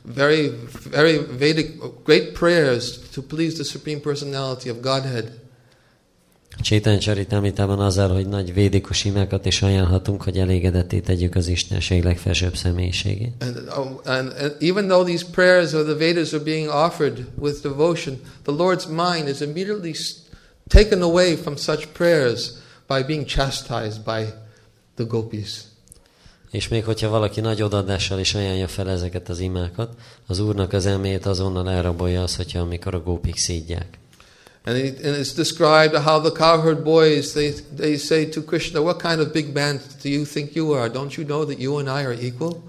very, very Vedic, great prayers to please the Supreme Personality of Godhead. Csétán Csaritámitában az áll, hogy nagy védikus imákat is ajánlhatunk, hogy elégedetté tegyük az Istenség legfelsőbb személyiségét. And, oh, and, and even though these prayers of the Vedas are being offered with devotion, the Lord's mind is immediately taken away from such prayers by being chastised by the gopis. És még hogyha valaki nagy odaadással is ajánlja fel ezeket az imákat, az Úrnak az elméjét azonnal elrabolja az, hogyha amikor a gópik szídják. And, it, and it's described how the cowherd boys they, they say to Krishna, "What kind of big man do you think you are? Don't you know that you and I are equal?"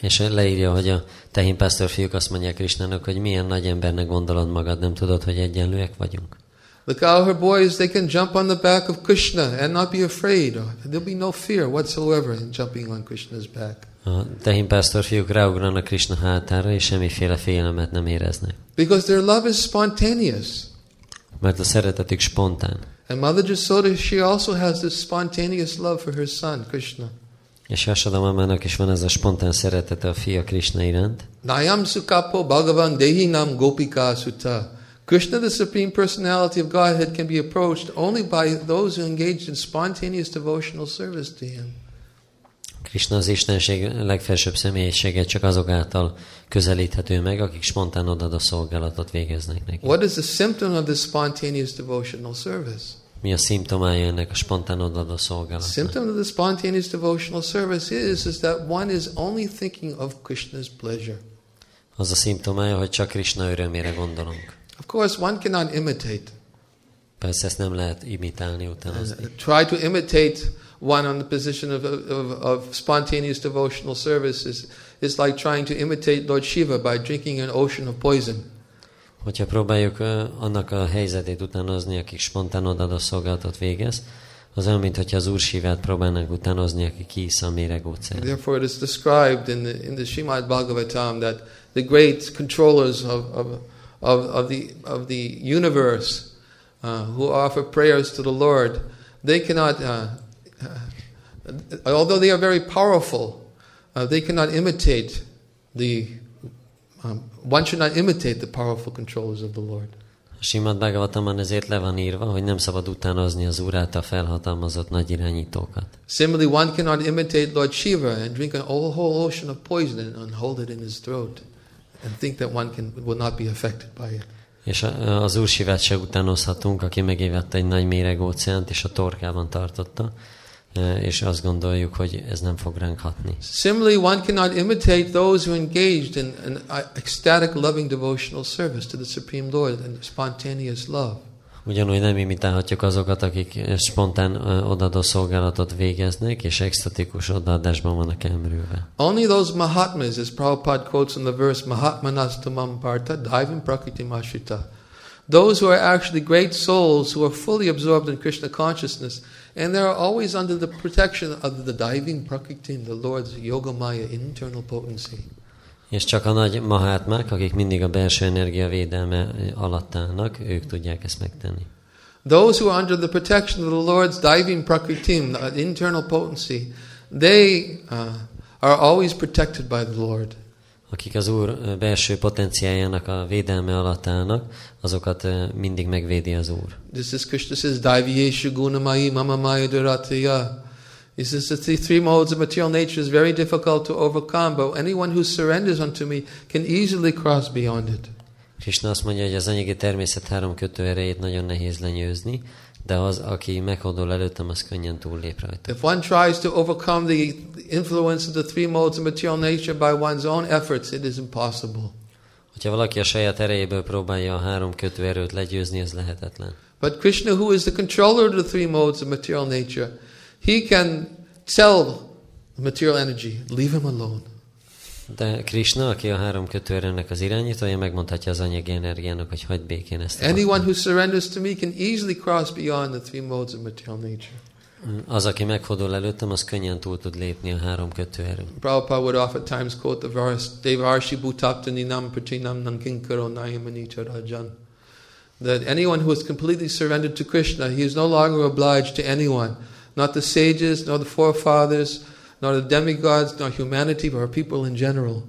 És leírja, hogy a tehénpásztor fiúk azt mondják Krisnának, hogy milyen nagy embernek gondolod magad, nem tudod, hogy egyenlőek vagyunk. The cowherd boys they can jump on the back of Krishna and not be afraid. There'll be no fear whatsoever in jumping on Krishna's back. A tehénpásztor fiúk ráugranak Krishna hátára, és semmiféle félelmet nem éreznek. Because their love is spontaneous. Mert a spontán. And Mother Jasoda, she also has this spontaneous love for her son, Krishna. És Yashoda mamának is van ez a spontán szeretete a fia Krishna iránt. Nayam Sukapo Bhagavan Dehinam Gopika Sutta. Krishna, the Supreme Personality of Godhead, can be approached only by those who engage in spontaneous devotional service to Him. Krishna az Istenség legfelsőbb személyisége csak azok által közelíthető meg, akik spontán odadó szolgálatot végeznek neki. What is the symptom of this spontaneous devotional service? Mi a szimptomája ennek a spontán odadó The szolgálatnak? symptom of the spontaneous devotional service is, is that one is only thinking of Krishna's pleasure. Az a szimptomája, hogy csak Krishna örömére gondolunk. Of course, one cannot imitate. Persze ezt nem lehet imitálni. Uh, try to imitate one on the position of, of, of spontaneous devotional service is, is like trying to imitate Lord Shiva by drinking an ocean of poison. Hogyha próbáljuk annak a helyzetét utánozni, akik spontán odadó szolgálatot végez, az olyan, mint hogyha az Úr Sivát próbálnak utánozni, aki kiissza a méregócát. Therefore, it is described in the, in the Srimad Bhagavatam that the great controllers of, of, of, of, the, of the universe uh, who offer prayers to the Lord, they cannot, uh, although they are very powerful, uh, they cannot imitate the, um, one should not imitate the powerful controllers of the Lord. A Simad Bhagavatamban ezért le van írva, hogy nem szabad utánozni az Úr által felhatalmazott nagy irányítókat. Similarly, one cannot imitate Lord Shiva and drink a whole, ocean of poison and hold it in his throat and think that one can, will not be affected by it. És a- az Úr Sivát se utánozhatunk, aki megévette egy nagy méreg óceánt, és a torkában tartotta, és azt gondoljuk, hogy ez nem fog ránk hatni. Similarly, one cannot imitate those who engaged in an ecstatic, loving devotional service to the Supreme Lord and spontaneous love. Ugyanúgy nem imitálhatjuk azokat, akik spontán odadó szolgálatot végeznek, és extatikus odaadásban vannak elmerülve. Only those Mahatmas, as Prabhupada quotes in the verse, Mahatmanastamam Parta, Diving Prakritim Ashrita. Those who are actually great souls who are fully absorbed in Krishna consciousness, and they are always under the protection of the diving Prakritim, the Lord's Yogamaya internal potency. És csak a nagy mahátmák, akik mindig a belső energia védelme alatt állnak, ők tudják ezt megtenni. Those who are under the protection of the Lord's diving Prakritim, the internal potency, they uh, are always protected by the Lord. Akik az Úr belső potenciájának a védelme alatt állnak, azokat mindig megvédi az Úr. This is Krishna says, Daiviyeshu gunamai mama maya durataya. He says that the three modes of material nature is very difficult to overcome, but anyone who surrenders unto me can easily cross beyond it. Krishna azt mondja, hogy az anyagi természet három kötő erejét nagyon nehéz lenyőzni, de az, aki meghódol előttem, az könnyen túllép rajta. If one tries to overcome the influence of the three modes of material nature by one's own efforts, it is impossible. Hogyha valaki a saját erejéből próbálja a három kötő erőt legyőzni, ez lehetetlen. But Krishna, who is the controller of the three modes of material nature, he can tell the material energy, leave him alone. De Krishna, aki a három kötőerőnek az irányítója, megmondhatja az anyagi energiának, hogy hagyd békén ezt. Anyone who surrenders to me can easily cross beyond the three modes of material nature. Az, aki megfordul előttem, az könnyen túl tud lépni a három kötőerőn. Prabhupada would oftentimes quote the verse, Devarshi bhutaptaninam pratinam nankinkaro nayamani charajan. That anyone who is completely surrendered to Krishna, he is no longer obliged to anyone, not the sages, nor the forefathers, nor the demigods, nor humanity, but our people in general.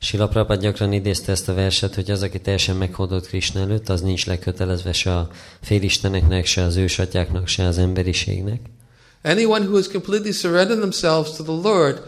Sila Prabhupada gyakran idézte ezt a verset, hogy az, aki teljesen Krishna előtt, az nincs lekötelezve se a félisteneknek, se az ősatyáknak, se az emberiségnek. Anyone who has completely surrendered themselves to the Lord,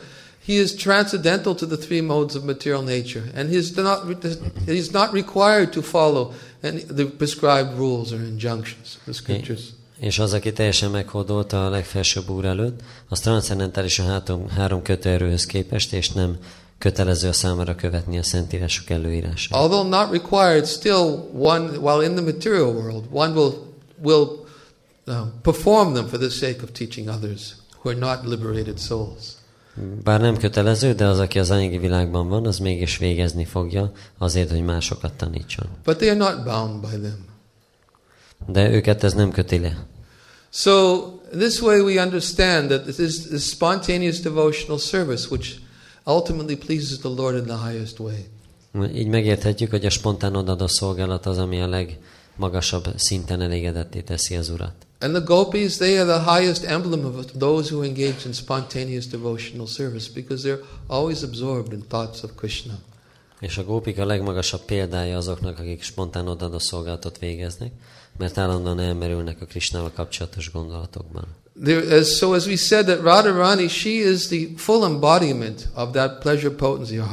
he is transcendental to the three modes of material nature, and he is not, he is not required to follow any, the prescribed rules or injunctions of the scriptures. És az, aki teljesen meghódolta a legfelsőbb úr előtt, az transzendentális a hátom, három kötőerőhöz képest, és nem kötelező a számára követni a szentírások előírását. Although not required, still one, while in the material world, one will, will um, perform them for the sake of teaching others who are not liberated souls. Bár nem kötelező, de az, aki az anyagi világban van, az mégis végezni fogja azért, hogy másokat tanítson. But they are not bound by them. De őket ez nem köti le. So, this way we understand that this is this spontaneous devotional service which ultimately pleases the Lord in the highest way. Így megérthetjük, hogy a spontán odadó szolgálat az, ami a legmagasabb szinten elégedetté teszi az Urat. And the gopis, they are the highest emblem of those who engage in spontaneous devotional service because they're always absorbed in thoughts of Krishna. És a gópik a legmagasabb példája azoknak, akik spontán odadó szolgálatot végeznek, mert állandóan elmerülnek a Krisnával kapcsolatos gondolatokban. There, as, so as we said that Radharani, she is the full embodiment of that pleasure potency, or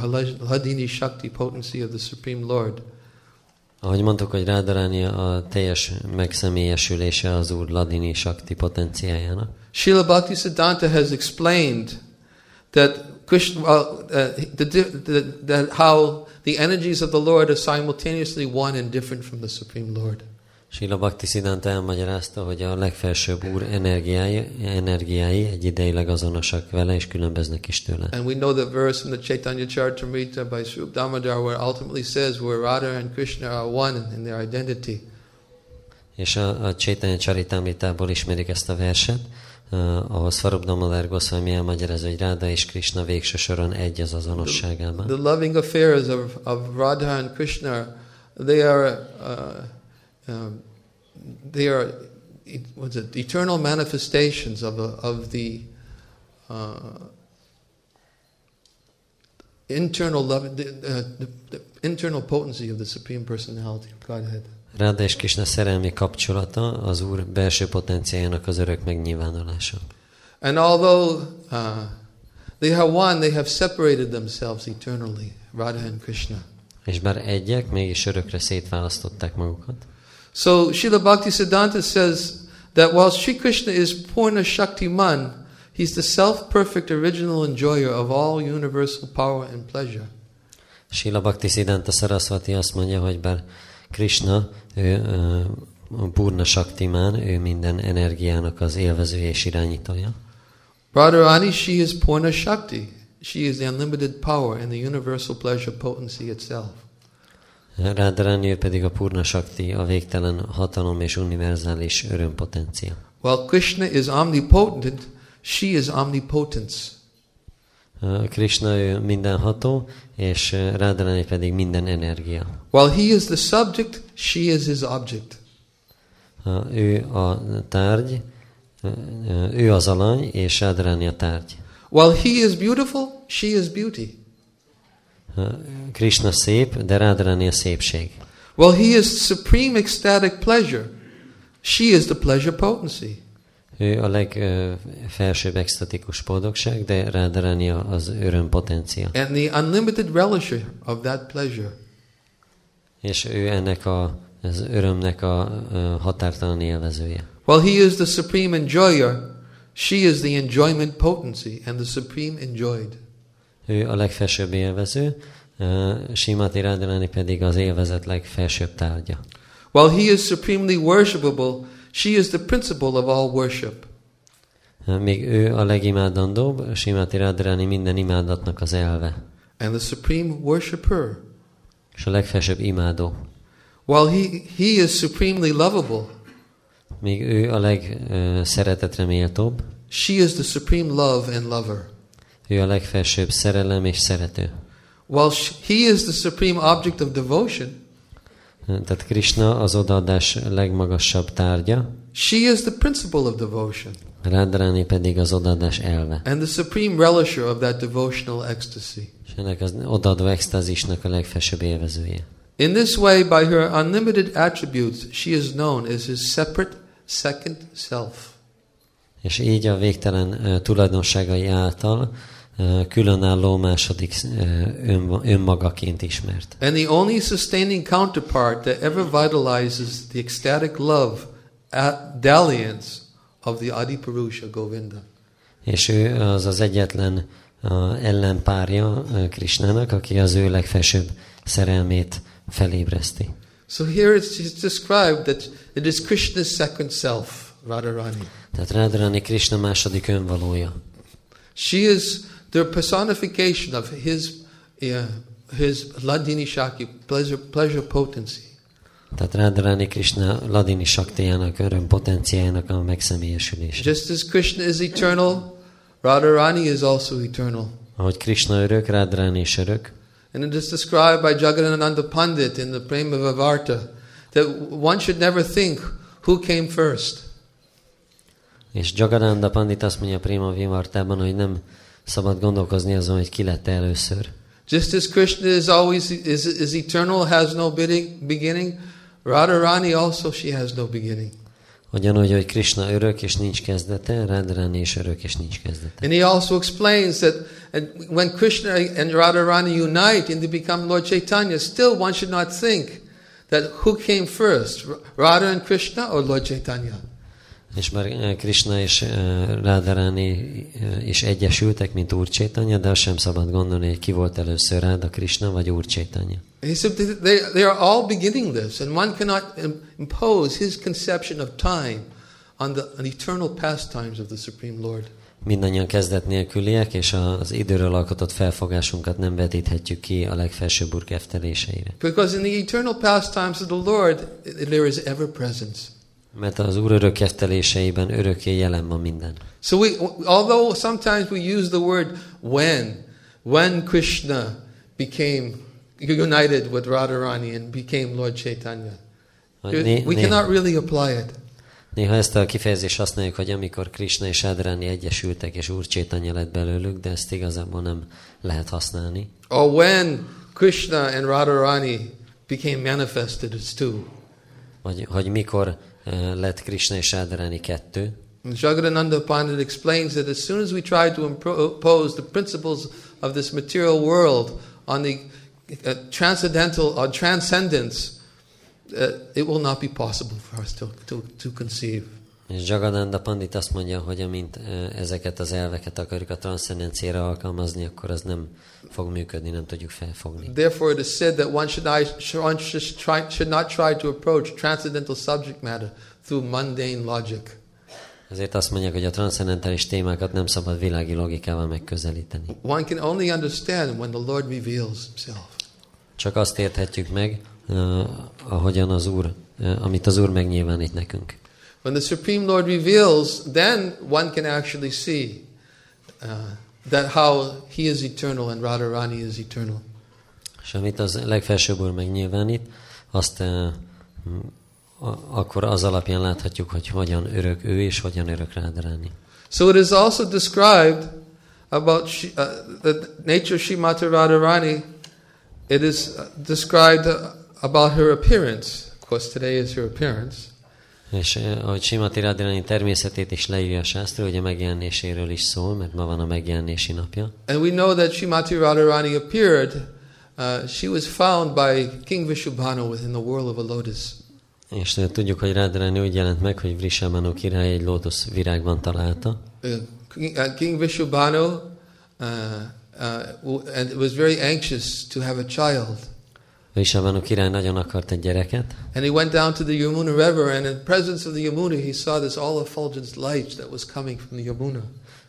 Hadini Shakti potency of the Supreme Lord. Ahogy mondtuk, hogy Rádaráni a teljes megszemélyesülése az Úr Ladini Shakti potenciájának. Srila Bhaktisiddhanta has explained that Krishna, well, uh, the, the, the, how the energies of the Lord are simultaneously one and different from the Supreme Lord. Sila Bhakti Siddhanta elmagyarázta, hogy a legfelsőbb úr energiái, energiái egy ideileg azonosak vele, és különböznek is tőle. And we know the verse in the Chaitanya Charitamrita by Sri Damodar where ultimately says where Radha and Krishna are one in their identity. És a, a Chaitanya Charitamritából ismerik ezt a verset, uh, ahol Svarup Damodar Goswami elmagyarázza, hogy Ráda és Krishna végső soron egy az azonosságában. The loving affairs of, of Radha and Krishna, they are, uh, um, they are, what's it, eternal manifestations of, a, of the uh, internal love, the, uh, the, the internal potency of the Supreme Personality of Godhead. Ráda és Krishna szerelmi kapcsolata az Úr belső potenciájának az örök megnyilvánulása. And although uh, they have one, they have separated themselves eternally, Radha and Krishna. És bár egyek, mégis örökre szétválasztották magukat. So Srila Bhakti Siddhanta says that while Sri Krishna is Purna Shakti Man, he's the self-perfect original enjoyer of all universal power and pleasure. Sila Bhakti Siddhanta Saraswati azt mondja, hogy bár Krishna, ő uh, Purna Shaktimán, ő minden energiának az élvezője és irányítója. Radharani, she is Purna Shakti. She is the unlimited power and the universal pleasure potency itself. Radharani pedig a Purna Shakti, a végtelen hatalom és univerzális örömpotencia. While Krishna is omnipotent, she is omnipotence. Krishna ő mindenható, és Radharani pedig minden energia. While he is the subject, she is his object. Ő a tárgy, ő az alany, és Radharani a tárgy. While he is beautiful, she is beauty. Krishna szép, de Radharani a szépség. While he is supreme ecstatic pleasure, she is the pleasure potency. Ő a legfelsőbb extatikus boldogság, de Radharani az öröm potencia. and the unlimited relisher of that pleasure. És ő ennek a, az örömnek a határtalan élvezője. While he is the supreme enjoyer, she is the enjoyment potency and the supreme enjoyed. Ő a legfelsőbb élvező, Simati Radharani pedig az élvezet legfelsőbb tárgya. While he is supremely worshipable, she is the principle of all worship. Ö, Míg ő a legimádandóbb, Simati Radharani minden imádatnak az elve. and the supreme worshipper. És a legfelsőbb imádó. While he, he is supremely lovable, Míg ő a legszeretetre méltóbb, she is the supreme love and lover. Ő a legfelsőbb szerelem és szerető. While he is the supreme object of devotion, Tehát Krishna az odaadás legmagasabb tárgya, she is the principle of devotion Radharani pedig az odaadás elve. and the supreme relisher of that devotional ecstasy. És ennek az odaadó extázisnak a legfelsőbb élvezője. In this way, by her unlimited attributes, she is known as his separate second self. És így a végtelen ö, tulajdonságai által különálló második ön, önmagaként ismert. And the only sustaining counterpart that ever vitalizes the ecstatic love dalliance of the Adipurusha Govinda. És ő az az egyetlen ellenpárja Krishnának, aki az ő legfelsőbb szerelmét felébreszti. So here it's, it's described that it is Krishna's second self, Radharani. Tehát Radharani Krishna második önvalója. She is the personification of his, uh, his Ladini Shakti, pleasure, pleasure potency. Tehát Radharani Krishna Ladini Shaktijának, öröm potenciájának a megszemélyesülése. Just as Krishna is eternal, Radharani is also eternal. Ahogy Krishna örök, Radharani is örök, And it is described by Jagadananda Pandit in the Prema Vivarta that one should never think who came first. És Jagadanda Pandit azt mondja a Prima Vimartában, hogy nem szabad gondolkozni azon, hogy ki lett először. Just as Krishna is always is, is eternal, has no beginning, Radharani also she has no beginning. Ugyanúgy, hogy Krishna örök és nincs kezdete, Radharani is örök és nincs kezdete. And he also explains that and when Krishna and Radharani unite and they become Lord Chaitanya, still one should not think that who came first, Radha and Krishna or Lord Chaitanya. És már eh, Krishna és eh, Radharani eh, is egyesültek, mint Úr Csétanya, de azt sem szabad gondolni, hogy ki volt először Ráda Krishna vagy Úr Csétanya. He said they, they, are all beginning this, and one cannot im- impose his conception of time on the on eternal pastimes of the Supreme Lord. Mindannyian kezdet nélküliek, és az időről alkotott felfogásunkat nem vetíthetjük ki a legfelsőbb úr kefteléseire. Because in the eternal pastimes of the Lord, there is ever presence. Mert az úr örök kefteléseiben örökké jelen van minden. So we, although sometimes we use the word when, when Krishna became united with Radharani and became Lord Chaitanya, né- we cannot really apply it. néha ezt a kifejezést használjuk, hogy amikor Krishna és Radharani egyesültek, és Úr Csétanya lett belőlük, de ezt igazából nem lehet használni. Or when Krishna and Radharani became manifested as two. Vagy hogy mikor lett Krishna és Radharani kettő. And Jagadananda Pandit explains that as soon as we try to impose the principles of this material world on the uh, transcendental or transcendence, uh, it will not be possible for us to, to, to conceive. És Jagadanda Pandit azt mondja, hogy amint ezeket az elveket akarjuk a transzcendenciára alkalmazni, akkor az nem fog működni, nem tudjuk felfogni. Therefore, it is said that one should, one should, try, should not try to approach transcendental subject matter through mundane logic. Ezért azt mondják, hogy a transzcendentális témákat nem szabad világi logikával megközelíteni. One can only understand when the Lord reveals Himself. Csak azt érthetjük meg, uh, ahogyan az Úr, uh, amit az Úr megnyilvánít nekünk. When the Supreme Lord reveals, then one can actually see uh, that how He is eternal and Radharani is eternal. És amit az legfelsőbb Úr megnyilvánít, azt uh, akkor az alapján láthatjuk, hogy hogyan örök ő, és hogyan örök Rádaráni. So it is also described about uh, the nature of Shrimati Radharani. It is uh, described about her appearance. Of course, today is her appearance. És ahogy Simati Radharani természetét is leírja a sásztra, ugye megjelenéséről is szól, mert ma van a megjelenési napja. And we know that Shrimati Radharani appeared. Uh, she was found by King Vishubhanu within the whirl of a lotus. És tudjuk, hogy Radharani úgy jelent meg, hogy Vrishamanu király egy lótusz virágban találta, Uh, King, uh, King Vishubhanu uh, uh, and was very anxious to have a child. Vrishamanu király nagyon akart egy gyereket, And he went down to the Yamuna River, and in the presence of the Yamuna, he saw this all effulgent light that was coming from the Yamuna.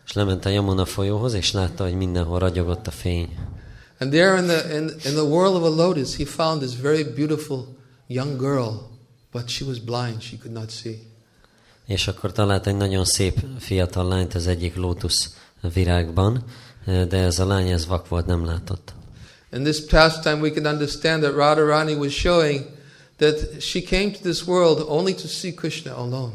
és lement a Yamuna folyóhoz, és látta, hogy mindenhol ragyogott a fény. And there in the, in, in the whirl of a lotus, he found this very beautiful young girl, but she was blind, she could not see. És akkor talált egy nagyon szép fiatal lányt az egyik lótusz virágban, de ez a lány ez vak volt, nem látott. In this pastime, we can understand that Radharani was showing that she came to this world only to see Krishna alone.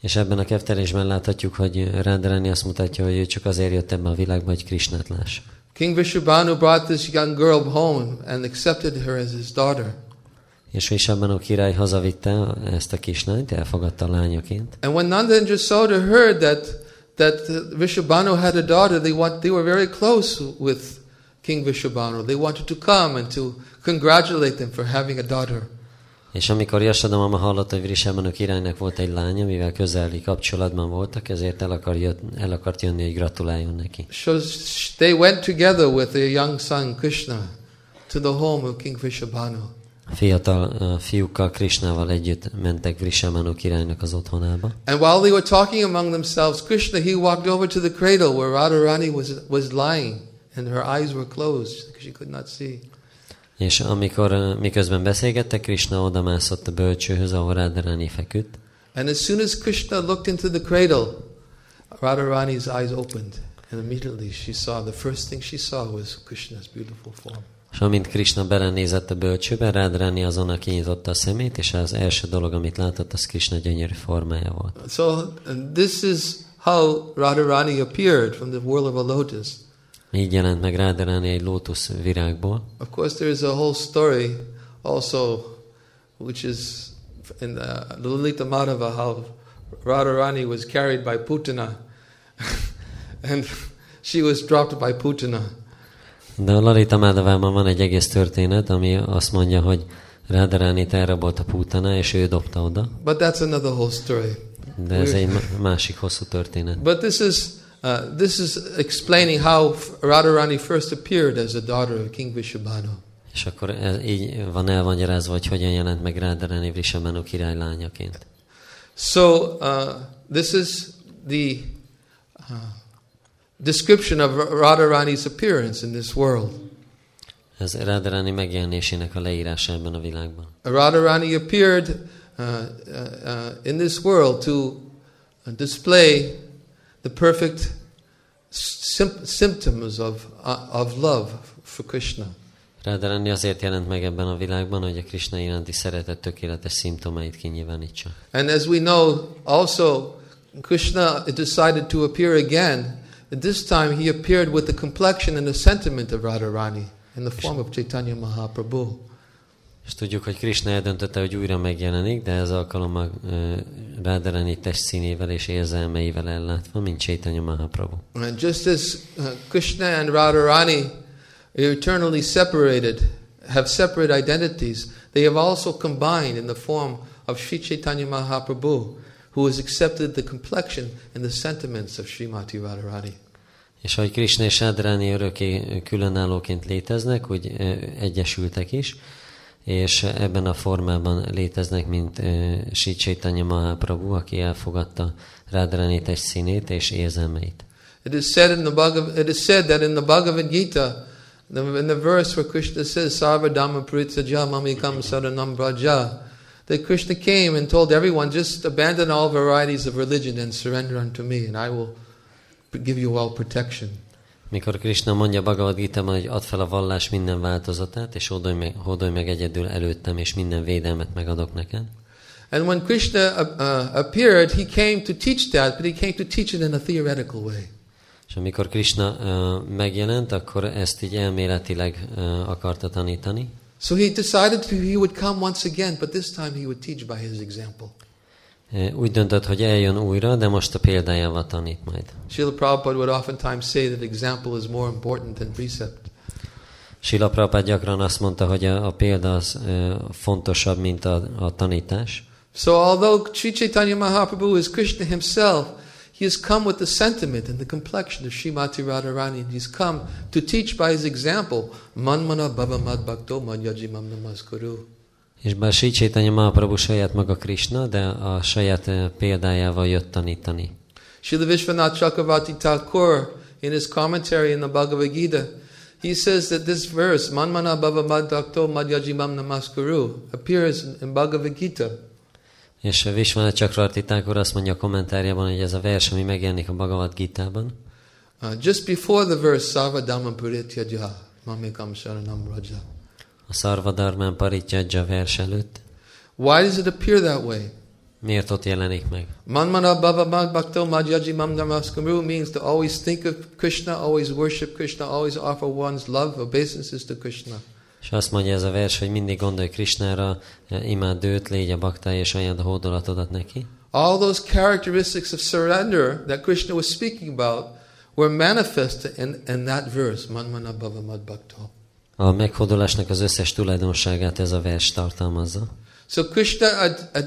És ebben a keftelésben láthatjuk, hogy Radharani azt mutatja, hogy ő csak azért jött ebbe a világba, hogy Krishnát lássa. King Vishubhanu brought this young girl home and accepted her as his daughter. És Vishabbanó király hazavitte ezt a kislányt, elfogadta lányaként. And when Nanda and Jasoda heard that that Vishabhanu had a daughter, they want they were very close with King Vishabhanu. They wanted to come and to congratulate them for having a daughter. És amikor Jasoda mama hallotta, hogy Vishabbanó királynak volt egy lánya, mivel közeli kapcsolatban voltak, ezért el, akar jött, el akart jönni, hogy gratuláljon neki. So they went together with their young son Krishna to the home of King Vishabhanu. Fiatal uh, fiúkkal, Krishnával együtt mentek Vishabbanó királynak az otthonába. And while they were talking among themselves, Krishna he walked over to the cradle where Radharani was was lying, and her eyes were closed because she could not see. És amikor uh, miközben beszélgettek, Krishna odamászott a bölcsőhöz, ahol Radharani feküdt, And as soon as Krishna looked into the cradle, Radharani's eyes opened, and immediately she saw the first thing she saw was Krishna's beautiful form. és amint Krishna belenézett a bölcsőbe, Radharani azonnal kinyitotta a szemét, és az első dolog, amit látott, az Krishna gyönyörű formája volt. So and this is how Radharani appeared from the whirl of a lotus. Így jelent meg Radharani egy lótusz virágból. Of course, there is a whole story also, which is in the Lalita Madhava, how Radharani was carried by Putana, and she was dropped by Putana. De a Lalita Mádavában van egy egész történet, ami azt mondja, hogy Radharani elrabolt a pútana, és ő dobta oda. But that's another whole story. de ez egy másik hosszú történet. But this is uh, this is explaining how Radharani first appeared as a daughter of King Vishabhanu. És akkor ez, így van elmagyarázva, hogy hogyan jelent meg Rádarani Vrishabhanu király lányaként. So uh, this is the uh, description of Radharani's appearance in this world. Ez Rádarani megjelenésének a leírása ebben a világban. Radharani appeared uh, uh, uh, in this world to display the perfect sim- symptoms of, uh, of love for Krishna. Rádarani azért jelent meg ebben a világban, hogy a Krishna iránti szeretet tökéletes szimptomait kinyilvánítsa. And as we know, also Krishna decided to appear again. And this time he appeared with the complexion and the sentiment of Radharani in the form of Chaitanya Mahaprabhu. És tudjuk, hogy Krishna eldöntötte, hogy újra megjelenik, de ez alkalommal uh, Rádarani testszínével és érzelmeivel ellátva, mint Chaitanya Mahaprabhu. And just as uh, Krishna and Radharani are eternally separated, have separate identities, they have also combined in the form of Sri Chaitanya Mahaprabhu, who has accepted the complexion and the sentiments of Srimati Radharani. És ahogy Krishna és Rádarani örökké különállóként léteznek, úgy uh, egyesültek is, és ebben a formában léteznek, mint uh, Mahaprabhu, aki elfogadta testszínét és érzelmeit. It is said in the Bhagav, it is said that in the Bhagavad Gita, in the verse where Krishna says Sarva Sarvadhamma Pritsaja Mamikam Saranam Braja, that Krishna came and told everyone, just abandon all varieties of religion and surrender unto me, and I will give you all protection. Mikor Krishna mondja Bhagavad gita hogy add fel a vallás minden változatát, és hódolj meg, hódolj meg egyedül előttem, és minden védelmet megadok neked. And when Krishna uh, uh, appeared, he came to teach that, but he came to teach it in a theoretical way. És amikor Krishna uh, megjelent, akkor ezt így elméletileg uh, akarta tanítani. So he decided he would come once again, but this time he would teach by his example. Úgy döntött, hogy eljön újra, de most a példájával tanít majd. Srila Prabhupada would oftentimes say that example is more important than precept. Sila Prabhupada gyakran azt mondta, hogy a, a példa az uh, fontosabb, mint a, a tanítás. So although Sri Chaitanya Mahaprabhu is Krishna himself, he has come with the sentiment and the complexion of Srimati Radharani. He's come to teach by his example, Manmana Baba Mad Bhakto Madhyajimam Namaskuru. És bár Sri Chaitanya Mahaprabhu saját maga Krishna, de a saját uh, példájával jött tanítani. Srila Vishwanath Chakravarti Thakur, in his commentary in the Bhagavad Gita, he says that this verse, Manmana Baba Mad Bhakto Madhyajimam Namaskuru, appears in Bhagavad Gita. És Vishwanath Chakravarti Thakur azt mondja a kommentárjában, hogy ez a vers, ami megjelenik a Bhagavad Gita-ban, Uh, just before the verse, Sarvadhamma Purityaja, Mamikam Sharanam Raja. A Sarvadarman Parityaja vers előtt. Why does it appear that way? Miért ott jelenik meg? Manmana Baba Mag Bhakto Madhyaji Mam Namaskaru means to always think of Krishna, always worship Krishna, always offer one's love, obeisances to Krishna. És azt mondja ez a vers, hogy mindig gondolj Krishnára, imád őt, légy a baktája, és ajánd a hódolatodat neki. All those characteristics of surrender that Krishna was speaking about were manifested in, in that verse, Manmana Baba Mad Bhakto. A meghódolásnak az összes tulajdonságát ez a vers tartalmazza. So Krishna a, a,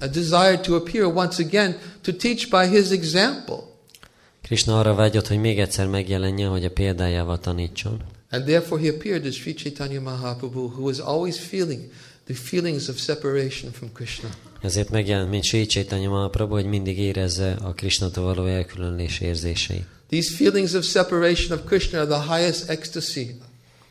a desired to appear once again to teach by his example. Krishna arra vágyott, hogy még egyszer megjelenjen, hogy a példájával tanítson. And therefore he appeared as Sri Chaitanya Mahaprabhu, who was always feeling the feelings of separation from Krishna. Ezért megjelent, mint Sri Chaitanya Mahaprabhu, hogy mindig érezze a Krishnától való elkülönülés érzéseit. These feelings of separation of Krishna are the highest ecstasy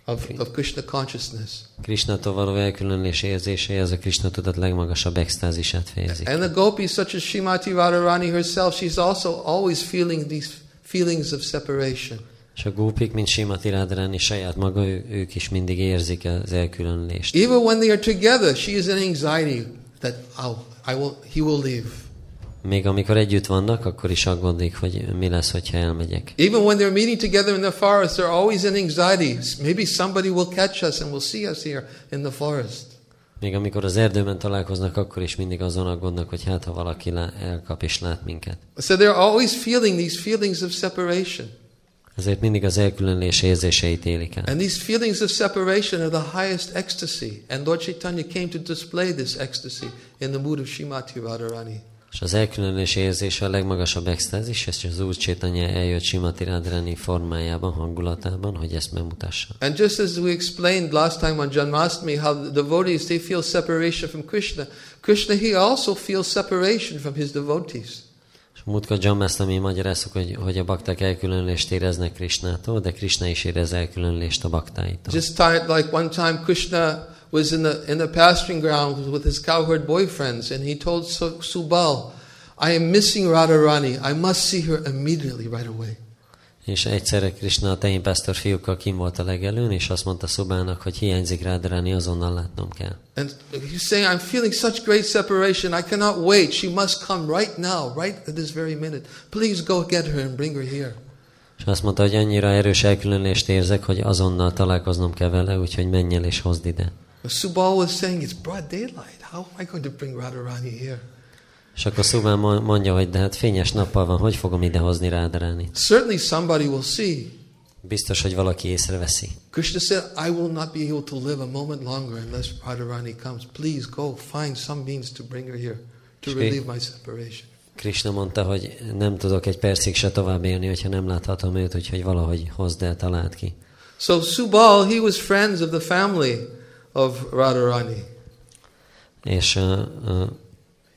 of, of Krishna consciousness. Krishnától való elkülönülés érzései az a Krishna tudat legmagasabb extázisát fejezik. And the gopis, such as Srimati Radharani herself, she's also always feeling these feelings of separation. És a gópik, mint Simati Radharani saját maga, ő, ők is mindig érzik az elkülönülést. Even when they are together, she is in anxiety that oh, I will, he will leave. Még amikor együtt vannak, akkor is aggódik, hogy mi lesz, hogyha elmegyek. Even when they're meeting together in the forest, they're always in anxiety. Maybe somebody will catch us and will see us here in the forest. Még amikor az erdőben találkoznak, akkor is mindig azon aggódnak, hogy hát ha valaki elkap és lát minket. So they're always feeling these feelings of separation. Ezért mindig az elkülönülés érzéseit élik el. And these feelings of separation are the highest ecstasy. And Lord Chaitanya came to display this ecstasy in the mood of Srimati Radharani. És az elkülönülés érzése a legmagasabb extázis, és az Úr Csétanya eljött Simati Radharani formájában, hangulatában, hogy ezt megmutassa. And just as we explained last time on Janmashtami, how the devotees they feel separation from Krishna, Krishna he also feels separation from his devotees. És múltkor Jammasztami magyaráztuk, hogy, hogy a bakták elkülönülést éreznek Krishnától, de Krishna is érez elkülönülést a baktáitól. Just time, like one time Krishna was in the in the pasturing grounds with his cowherd boyfriends, and he told Su- Subal, "I am missing Radharani. I must see her immediately, right away." És egyszerre Krishna a tehénpásztor fiúkkal kim volt a legelőn, és azt mondta Szubának, hogy hiányzik Radharani, azonnal látnom kell. And he's saying, "I'm feeling such great separation. I cannot wait. She must come right now, right at this very minute. Please go get her and bring her here." És azt mondta, hogy annyira erős elkülönülést érzek, hogy azonnal találkoznom kell vele, úgyhogy menj el és hozd ide. Subal was saying, "It's broad daylight. How am I going to bring Radharani here?" És akkor mo- mondja, hogy de hát fényes nappal van, hogy fogom idehozni Radharánit? Certainly, somebody will see. Biztos, hogy valaki észreveszi. Krishna said, I will not be able to live a moment longer unless Radharani comes. Please go find some means to bring her here to relieve my separation. Krishna mondta, hogy nem tudok egy percig se tovább élni, hogyha nem láthatom őt, úgyhogy valahogy hozd el, találd ki. So Subal, he was friends of the family of Radharani. És uh, uh,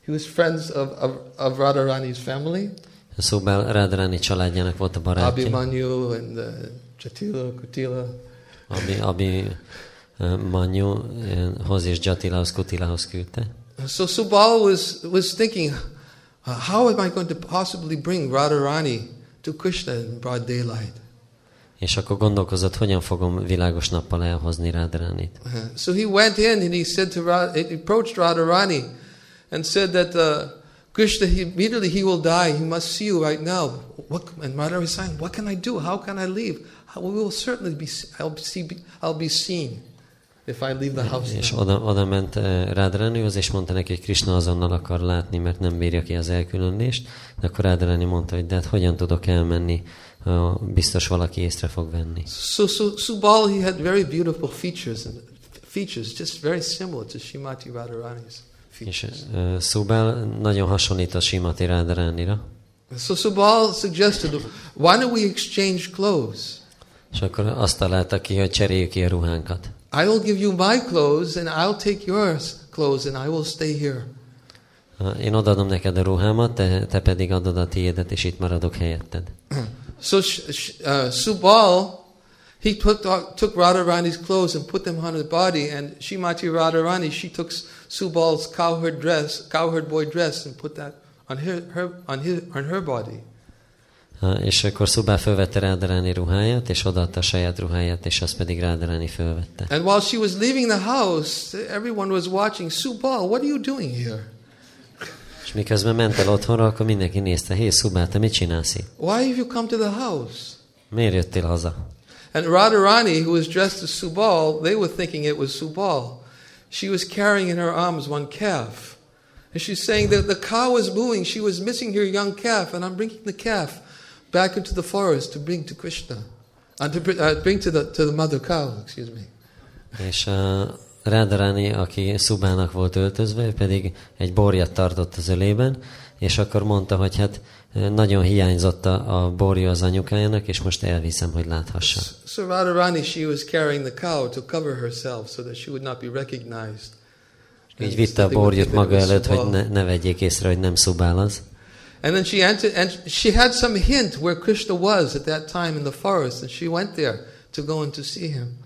He was friends of, of, of Radharani's family, szóval Radharani családjának volt a barátja, Abhimanyu and uh, Jatila, Kutila. ami, ami uh, Manyu uh, hoz és Jatilahoz, Kutilahoz küldte. So Subal was, was thinking, uh, how am I going to possibly bring Radharani to Krishna in broad daylight? És akkor gondolkozott, hogyan fogom világos nappal elhozni Radharánit. Uh, So he went in and he said to Ra- he approached Radharani and said that uh, Krishna he, immediately he will die. He must see you right now. What, and Radharani was saying, "What can I do? How can I leave? How, we will certainly be. I'll see. I'll be seen if I leave the house." És now." oda, oda ment uh, Radharanihoz, és mondta neki, hogy Krishna azonnal akar látni, mert nem bírja ki az elkülönülést. De akkor Radharani mondta, hogy de hát hogyan tudok elmenni, uh, biztos valaki észre fog venni. So, so Subal he had very beautiful features and features just very similar to Shimati Radharani's És features. uh, Szubál nagyon hasonlít a Simati Radharánira. So Subal suggested, "Why don't we exchange clothes?" És akkor azt találta ki, hogy cseréljük ki a ruhánkat. I will give you my clothes and I'll take yours clothes and I will stay here. Én odadom neked a ruhámat, te, te pedig adod a tiédet, és itt maradok helyetted. So uh, Subal, he put, uh, took Radharani's clothes and put them on his body, and Shimati Radharani, she took Subal's cowherd dress, cowherd boy dress, and put that on her, her on his on her body. És akkor fölvette Rádaráni ruháját, és odaadta a saját ruháját, és azt pedig Rádaráni fölvette. And while she was leaving the house, everyone was watching. Subal, what are you doing here? Miközben ment el otthonra, akkor mindenki nézte, hé Szubál, te mit csinálsz itt? Why have you come to the house? Miért jöttél haza? And Radharani, who was dressed as Subal, they were thinking it was Subal. She was carrying in her arms one calf. And she's saying that the cow was mooing. She was missing her young calf, and I'm bringing the calf back into the forest to bring to Krishna. And to bring, uh, bring to, the, to the mother cow, excuse me. És uh, Rádaráni, aki Szubának volt öltözve, ő pedig egy borjat tartott az ölében, és akkor mondta, hogy hát nagyon hiányzott a, a borja az anyukájának, és most elviszem, hogy láthassa. So Radharani, she was carrying the cow to cover herself so that she would not be recognized. Így vitte a that maga előtt, hogy ne, ne vegyék észre, hogy nem Szubál az. And then she entered, and she had some hint where Krishna was at that time in the forest, and she went there to go and to see him.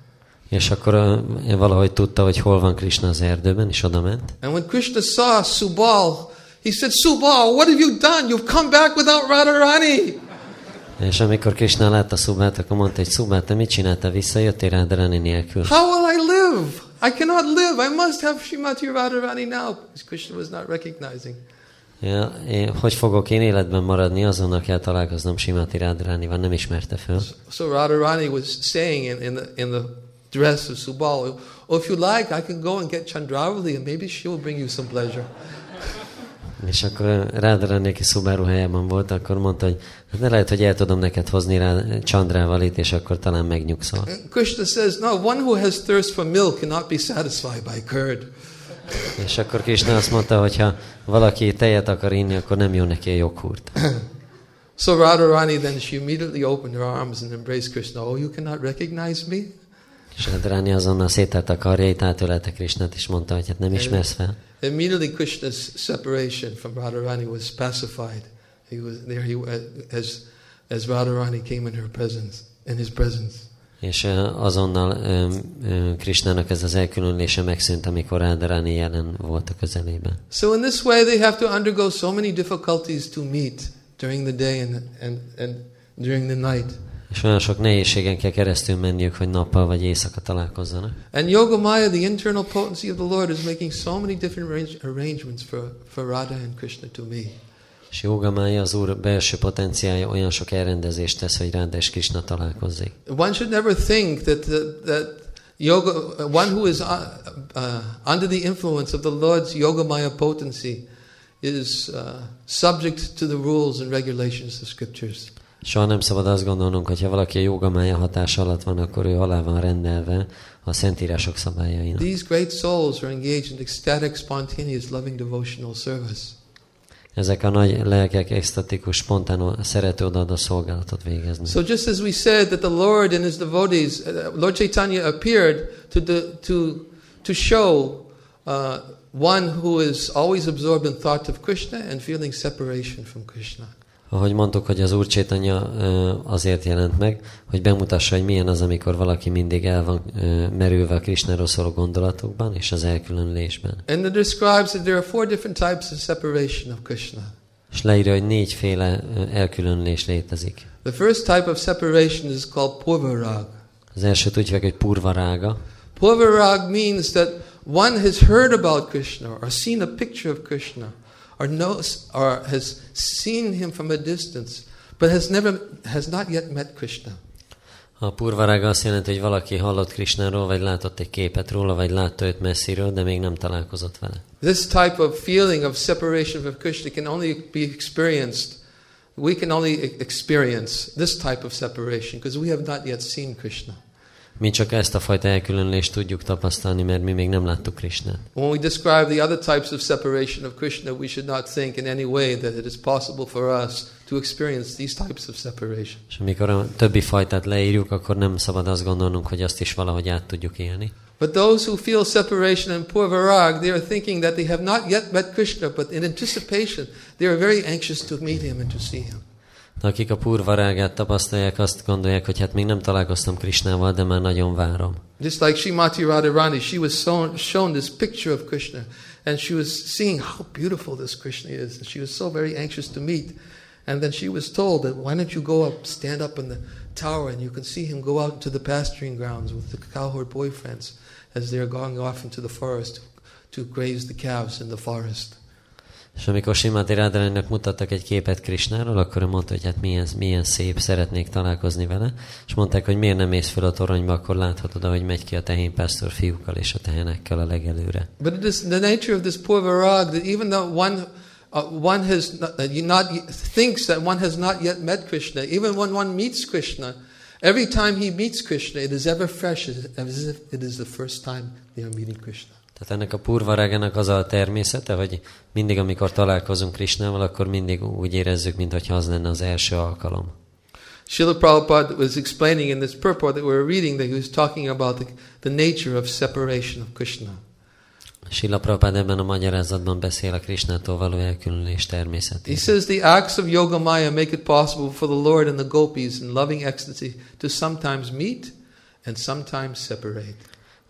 És akkor uh, valahogy tudta, hogy hol van Krishna az erdőben, és oda ment. And when Krishna saw Subal, he said, Subal, what have you done? You've come back without Radharani. És amikor Krishna látta Szubát, akkor mondta, hogy Szubát, te mit csináltál? Visszajöttél Rádarani nélkül? How will I live? I cannot live. I must have Srimati Radharani now. Because Krishna was not recognizing. Ja, én, hogy fogok én életben maradni, azonnal kell találkoznom Simati Rádaránival, nem ismerte föl. So Radharani was saying in, in, the, in the dress of Subal, oh, if you like, I can go and get Chandravali and maybe she will bring you some pleasure. És akkor Rádaráni, aki Szubáru helyében volt, akkor mondta, hogy hát de lehet, hogy el tudom neked hozni rá Chandrávalit, és akkor talán megnyugszol. Krishna says, no, one who has thirst for milk cannot be satisfied by curd. És akkor Krishna azt mondta, hogy ha valaki tejet akar inni, akkor nem jó neki a joghurt. So Radharani then she immediately opened her arms and embraced Krishna. Oh, you cannot recognize me? És Radharani azonnal szételt a karjait, átölelte Krishnát, és mondta, hogy hát nem ismersz fel. Immediately Krishna's separation from Radharani was pacified. He was there he as as Radharani came in her presence, in his presence. És azonnal Krishnának ez az elkülönülése megszűnt, amikor Radharani jelen volt a közelében. So in this way they have to undergo so many difficulties to meet during the day and and and during the night. És olyan sok nehézségen kell keresztül menniük, hogy nappal vagy éjszaka találkozzanak. And Yogamaya, the internal potency of the Lord, is making so many different arrange- arrangements for, for Radha and Krishna to meet. És Jogamája, az Úr belső potenciája olyan sok elrendezést tesz, hogy Ráda és Krishna találkozzék. One should never think that, that, that yoga, one who is uh, uh, under the influence of the Lord's Yogamaya potency is uh, subject to the rules and regulations of scriptures. Soha nem szabad azt gondolnunk, hogy ha valaki a jogamája hatása alatt van, akkor ő alá van rendelve a szentírások szabályainak. These great souls are engaged in ecstatic, spontaneous, loving devotional service. Ezek a nagy lelkek extatikus, spontán, szerető odaadó szolgálatot végeznek. So just as we said that the Lord and His devotees, uh, Lord Chaitanya appeared to the, to to show uh, one who is always absorbed in thought of Krishna and feeling separation from Krishna. Ahogy mondtuk, hogy az Úr Csétanya azért jelent meg, hogy bemutassa, hogy milyen az, amikor valaki mindig el van merülve a Krishnáról szóló gondolatokban és az elkülönülésben. And it describes that there are four different types of separation of Krishna. És leírja, hogy négyféle elkülönülés létezik. The first type of separation is called purvarag. Az első úgy hívják, hogy purvarága. Purvarag means that one has heard about Krishna or seen a picture of Krishna or knows or has seen him from a distance but has never has not yet met Krishna. A purvarága azt jelenti, hogy valaki hallott Krishnáról, vagy látott egy képet róla, vagy látta őt messziről, de még nem találkozott vele. This type of feeling of separation from Krishna can only be experienced. We can only e- experience this type of separation because we have not yet seen Krishna. Mi csak ezt a fajta elkülönülést tudjuk tapasztalni, mert mi még nem láttuk Krishnát. When we describe the other types of separation of Krishna, we should not think in any way that it is possible for us to experience these types of separation. És amikor a többi fajtát leírjuk, akkor nem szabad azt gondolnunk, hogy azt is valahogy át tudjuk élni. But those who feel separation in Purvarag, they are thinking that they have not yet met Krishna, but in anticipation, they are very anxious to meet him and to see him. Akik a tapasztalják, azt gondolják, hogy hát még nem találkoztam Krishnával, de már nagyon várom. Just like Srimati Radharani, she was shown, shown this picture of Krishna, and she was seeing how beautiful this Krishna is, and she was so very anxious to meet. And then she was told that why don't you go up, stand up in the tower, and you can see him go out into the pasturing grounds with the cowherd boyfriends as they're going off into the forest to graze the calves in the forest. És amikor Simati Radharaninak mutattak egy képet Krishnáról, akkor ő mondta, hogy hát milyen, milyen szép, szeretnék találkozni vele, és mondták, hogy miért nem mész fel a toronyba, akkor láthatod, ahogy megy ki a tehénpásztor fiúkkal és a tehenekkel a legelőre. But it is the nature of this purvarag that even though one uh, one has not, not thinks that one has not yet met Krishna, even when one meets Krishna, every time he meets Krishna, it is ever fresh, as if it is the first time they are meeting Krishna. Tehát ennek a purvarágának az a természete, hogy mindig, amikor találkozunk Krishnával, akkor mindig úgy érezzük, mintha az lenne az első alkalom. Srila Prabhupada was explaining in this purport that we were reading that he was talking about the, the nature of separation of Krishna. Sila Prabhupád ebben a magyarázatban beszél a Krishnától való elkülönülés He természetéről. says the acts of Yoga Maya make it possible for the Lord and the gopis in loving ecstasy to sometimes meet and sometimes separate.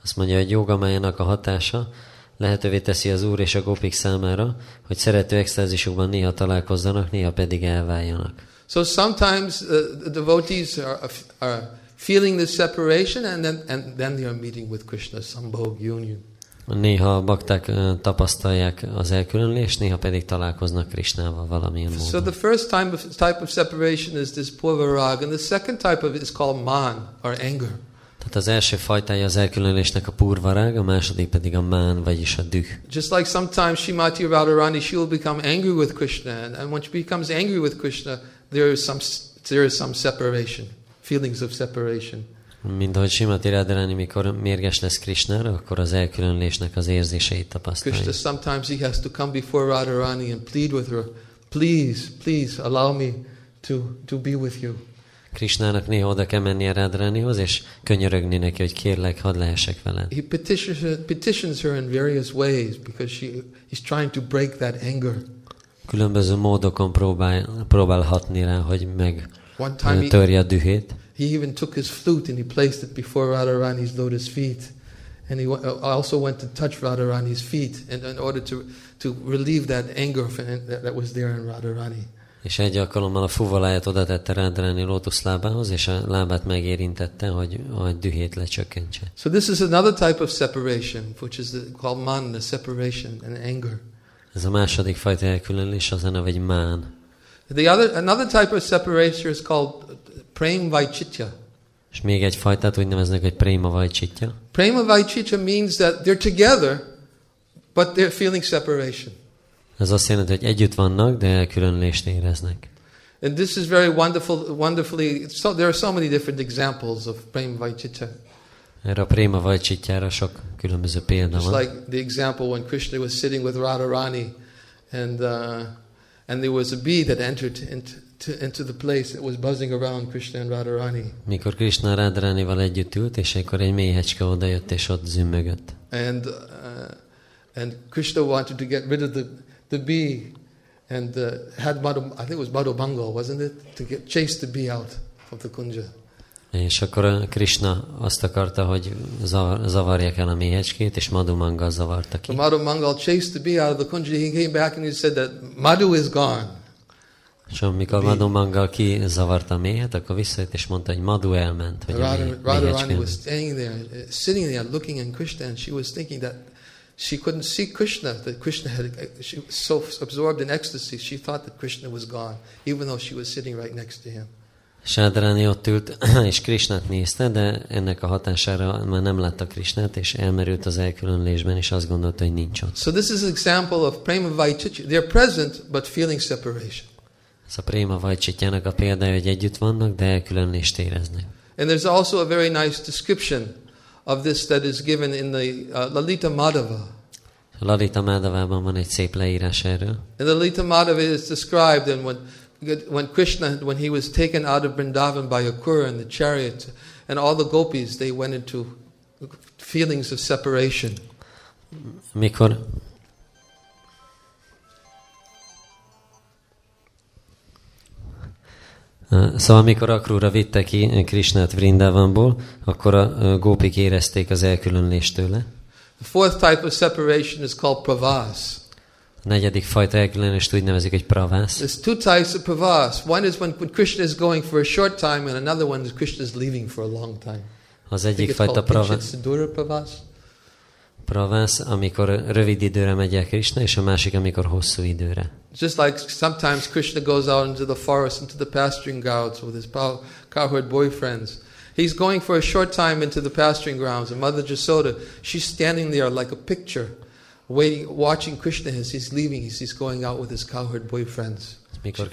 Azt mondja, hogy jogamájának a hatása lehetővé teszi az Úr és a gópik számára, hogy szerető extázisukban néha találkozzanak, néha pedig elváljanak. So sometimes uh, the devotees are, are feeling this separation and then, and then they are meeting with Krishna, Sambhog union. Néha a bakták ö, tapasztalják az elkülönülést, néha pedig találkoznak Krishnával valamilyen So módon. the first type of, type of separation is this purvarag, and the second type of it is called man, or anger. Tehát az első fajtája az elkülönülésnek a purvarág, a második pedig a mán, vagyis a düh. Just like sometimes Shrimati Radharani, she will become angry with Krishna, and, when she becomes angry with Krishna, there is some there is some separation, feelings of separation. Mint ahogy Simati Radharani, mikor mérges lesz Krishnára, akkor az elkülönlésnek az érzéseit tapasztalja. Krishna, sometimes he has to come before Radharani and plead with her, please, please allow me to, to be with you. Krishnának néha oda kell mennie Radharanihoz, és könyörögni neki, hogy kérlek, hadd lehessek veled. He petitions her, petitions her in various ways because she, he's trying to break that anger. Különböző módokon próbál, próbál hatni rá, hogy meg One time he, törje a dühét. he even took his flute and he placed it before Radharani's lotus feet. And he uh, also went to touch Radharani's feet in, in order to, to relieve that anger that was there in Radharani. És egy alkalommal a fuvaláját oda tette Radharani lótuszlábához, és a lábát megérintette, hogy a dühét lecsökkentse. So this is another type of separation, which is the, called man, the separation and anger. Ez a második fajta elkülönülés, az a neve egy mán. The other, another type of separation is called prem vaichitya. És még egy fajtát úgy neveznek, hogy préma vajcsitja. Prema vaichitya means that they're together, but they're feeling separation. Ez azt jelenti, hogy együtt vannak, de elkülönülést éreznek. And this is very wonderful, wonderfully, so, there are so many different examples of prema vaichitya. Erre a préma vajcsitjára sok különböző példa Just van. like the example when Krishna was sitting with Radharani and, uh, and there was a bee that entered into, to, into the place that was buzzing around Krishna and Radharani. Mikor Krishna Radharanival együtt ült, és akkor egy méhecske odajött, és ott zümmögött. And, uh, and Krishna wanted to get rid of the, the bee and uh, had Madhu, I think it was Madhu Bangal, wasn't it? To get, chase the bee out of the kunja. És akkor a Krishna azt akarta, hogy zavar, zavarják el a méhecskét, és Madhumanga zavarta So ki. Madhu Mangal chased the bee out of the kunja. He came back and he said that Madhu is gone. És amikor Madhumanga ki zavarta a méhet, akkor visszajött, és mondta, hogy Madhu elment, hogy a Radha, méh- Radharani was staying there, uh, sitting there, looking at Krishna, and she was thinking that she couldn't see Krishna. That Krishna had, she was so absorbed in ecstasy, she thought that Krishna was gone, even though she was sitting right next to him. Sádrani ott ült, és Krishnát nézte, de ennek a hatására már nem látta Krishnát, és elmerült az elkülönülésben, és azt gondolta, hogy nincs ott. So this is an example of prema vaichicha. They're present, but feeling separation. Ez a préma vajcsitjának a példája, hogy együtt vannak, de elkülönülést éreznek. And there's also a very nice description of this that is given in the uh, Lalita Madhava. A Lalita Mádavában van egy szép leírás erről. And the Lalita Madhava is described and when, when Krishna, when he was taken out of Vrindavan by Akura in the chariot, and all the gopis, they went into feelings of separation. Mikor Szóval amikor Akrúra vitte ki Krishnát Vrindavanból, akkor a ö, gópik érezték az elkülönülést tőle. The fourth type of separation is called pravas. A negyedik fajta elkülönülést úgy nevezik, hogy pravász. There's two types of pravas. One is when, Krishna is going for a short time, and another one is Krishna is leaving for a long time. Az egyik fajta pravas. Amikor rövid időre megy el Krishna, és a másik, amikor hosszú időre. Just like sometimes Krishna goes out into the forest, into the pasturing grounds with his cowherd boyfriends. He's going for a short time into the pasturing grounds, and Mother Jasoda, she's standing there like a picture, waiting, watching Krishna as he's leaving, as he's going out with his cowherd boyfriends. Mikor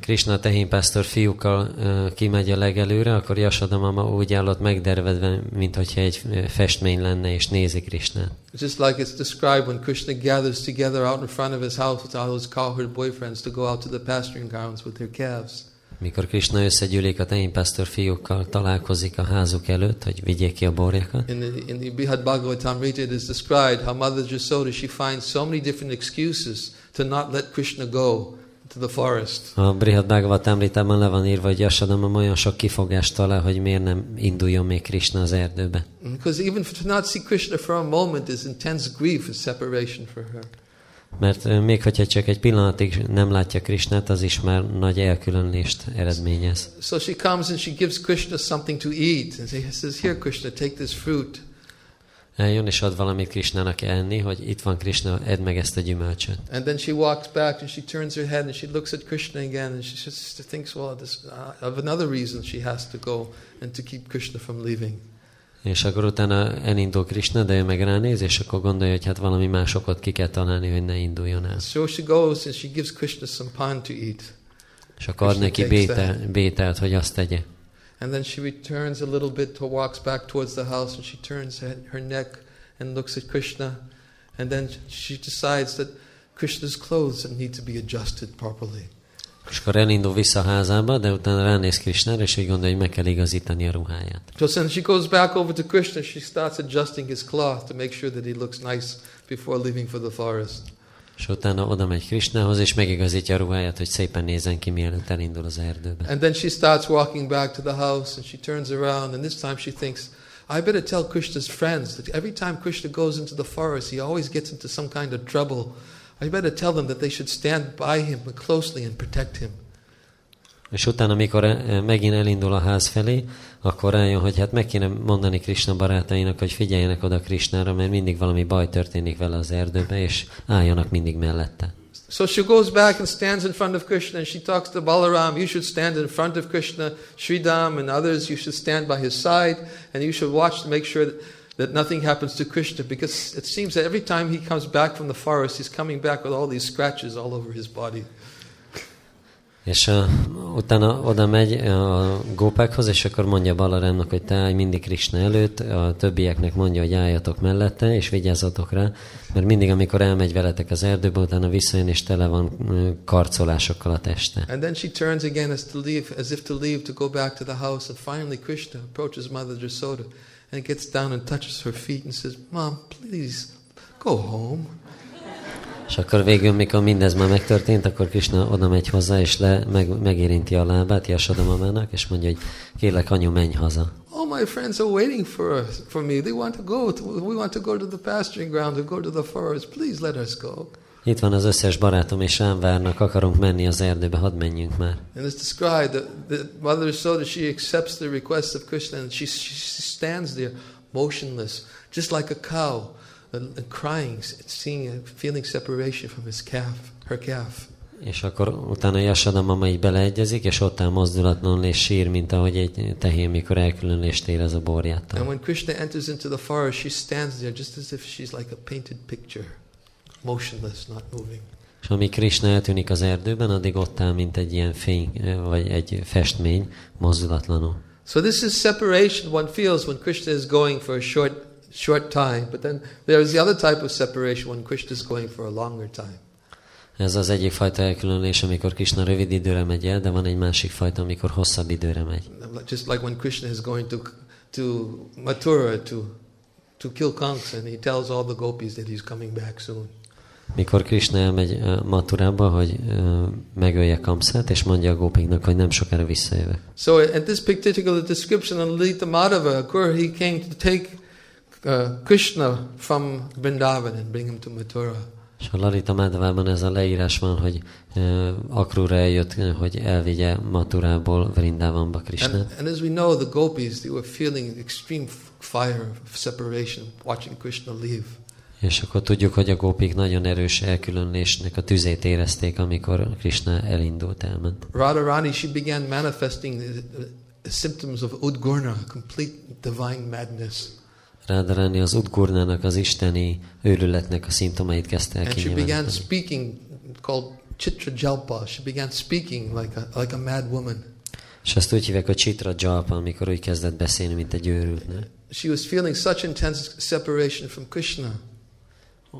Krishna, tehénpásztor fiúkkal kimegy a legelőre, akkor Yashoda mama úgy állott megdervedve, mint hogyha egy festmény lenne, és nézi Krishnát. Just like it's described when Krishna gathers together out in front of his house with all those cowherd boyfriends to go out to the pasturing grounds with their calves. Mikor Krishna összegyűlik a tehénpásztor fiúkkal, találkozik a házuk előtt, hogy vigyék ki a borjakat. In the, in the Bihad Bhagavatamrita, it is described how Mother Jasoda, she finds so many different excuses to not let Krishna go to the forest. A Brihad Bhagavat Amritában le van írva, hogy Yashoda mama olyan sok kifogást talál, hogy miért nem induljon még Krishna az erdőbe. Because even to not see Krishna for a moment is intense grief and separation for her. Mert még hogyha csak egy pillanatig nem látja Krishnát, az is már nagy elkülönlést eredményez. So she comes and she gives Krishna something to eat. And she says, Here, Krishna, take this fruit. Eljön és ad valamit Krishnának enni, hogy itt van Krishna, edd meg ezt a gyümölcsöt. And then she walks back and she turns her head and she looks at Krishna again and she just thinks, well, this, uh, of another reason she has to go and to keep Krishna from leaving. És akkor utána elindul Krishna, de ő meg ránéz, és akkor gondolja, hogy hát valami más okot ki kell találni, hogy ne induljon el. So she goes and she gives Krishna some pan to eat. És akkor ad neki bétel, bételt, hogy azt tegye. And then she returns a little bit, to, walks back towards the house, and she turns her, neck and looks at Krishna. And then she decides that Krishna's clothes need to be adjusted properly. És akkor elindul vissza a házába, de utána ránéz Krishnára, és úgy gondolja, hogy meg kell igazítani a ruháját. So then she goes back over to Krishna, she starts adjusting his cloth to make sure that he looks nice before leaving for the forest. És utána oda megy Krishnához, és megigazítja a ruháját, hogy szépen nézzen ki, mielőtt elindul az erdőbe. And then she starts walking back to the house and she turns around and this time she thinks, I better tell Krishna's friends that every time Krishna goes into the forest, he always gets into some kind of trouble. I better tell them that they should stand by him closely and protect him. És utána, amikor eh, megint elindul a ház felé, akkor rájön, hogy hát meg kéne mondani Krishna barátainak, hogy figyeljenek oda Krishnára, mert mindig valami baj történik vele az erdőbe, és álljanak mindig mellette. So she goes back and stands in front of Krishna and she talks to Balaram, you should stand in front of Krishna, Sridham and others, you should stand by his side and you should watch to make sure that, that nothing happens to Krishna because it seems that every time he comes back from the forest, he's coming back with all these scratches all over his body. És uh, utána oda megy a gópákhoz, és akkor mondja Balarámnak, hogy te állj mindig Krishna előtt, a többieknek mondja, hogy álljatok mellette, és vigyázzatok rá, mert mindig, amikor elmegy veletek az erdőbe, utána visszajön, és tele van karcolásokkal a teste. And then she turns again as to leave, as if to leave to go back to the house. And finally, Krishna approaches Mother Jasoda and gets down and touches her feet and says, "Mom, please go home." És akkor végül, mikor mindez már megtörtént, akkor Krishna oda megy hozzá, és le, meg, megérinti a lábát Jasoda mamának, és mondja, hogy kérlek, anyu, menj haza. All my friends are waiting for us, for me. They want to go. To, we want to go to the pasturing ground, to go to the forest. Please let us go. Itt van az összes barátom, és rám várnak, akarunk menni az erdőbe, hadd menjünk már. And it's described that, that Mother Soda, she accepts the request of Krishna and she, she stands there motionless, just like a cow, crying, seeing, feeling separation from his calf, her calf. És akkor utána Jasoda mama így beleegyezik, és ott áll mozdulatlanul és sír, mint ahogy egy tehén, mikor elkülönülést érez a And borjától. when Krishna enters into the forest, she stands there just as if she's like a painted picture, motionless, not moving. És amíg Krishna eltűnik az erdőben, addig ott áll, mint egy ilyen fény, vagy egy festmény, mozdulatlanul. So this is separation one feels when Krishna is going for a short, short time. But then there's the other type of separation when Krishna is going for a longer time. Ez az egyik fajta elkülönülés, amikor Krishna rövid időre megy el, de van egy másik fajta, amikor hosszabb időre megy. Just like when Krishna is going to to Mathura to to kill Kansa, and he tells all the gopis that he's coming back soon. Mikor Krishna elmegy uh, Maturába, hogy uh, megölje Kamszát, és mondja a gópiknak, hogy nem sokára visszajövök. So at this particular description of Lita Madhava, Akur, he came to take uh, Krishna from Vrindavan and bring him to Mathura. És a Lalita Madhavában ez a leírás van, hogy uh, Akrura eljött, hogy elvigye Maturából Vrindavanba Krishna. And, and as we know, the gopis, they were feeling extreme fire of separation watching Krishna leave. És akkor tudjuk, hogy a gópik nagyon erős elkülönülésnek a tüzét érezték, amikor Krishna elindult, elment. Radharani, she began manifesting the, the symptoms of Udgurna, complete divine madness. Rádarani az Udgurnának, az isteni őrületnek a szimptomait kezdte el And she began speaking, called Chitra Jalpa. She began speaking like a, like a mad woman. És ezt úgy hívják, hogy Chitra Jalpa, amikor úgy kezdett beszélni, mint egy őrült nő. She was feeling such intense separation from Krishna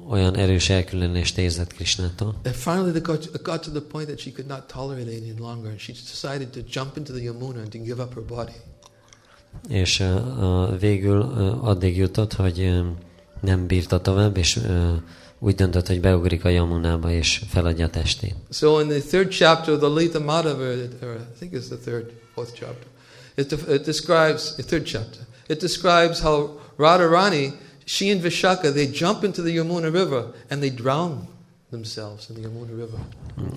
Olyan erős elkülönülést érzett Krishnától, that finally it got, got to the point that she could not tolerate it any longer. And she decided to jump into the Yamuna and to give up her body. És végül addig jutott, hogy nem bírta tovább, és úgy döntött, hogy beugrik a Yamunába, és feladja testét. So in the third chapter of the Lita Madhava, I think it's the third, fourth chapter, it, it describes, the third chapter, it describes how Radharani, she and Vishaka, they jump into the Yamuna River and they drown themselves in the Yamuna River.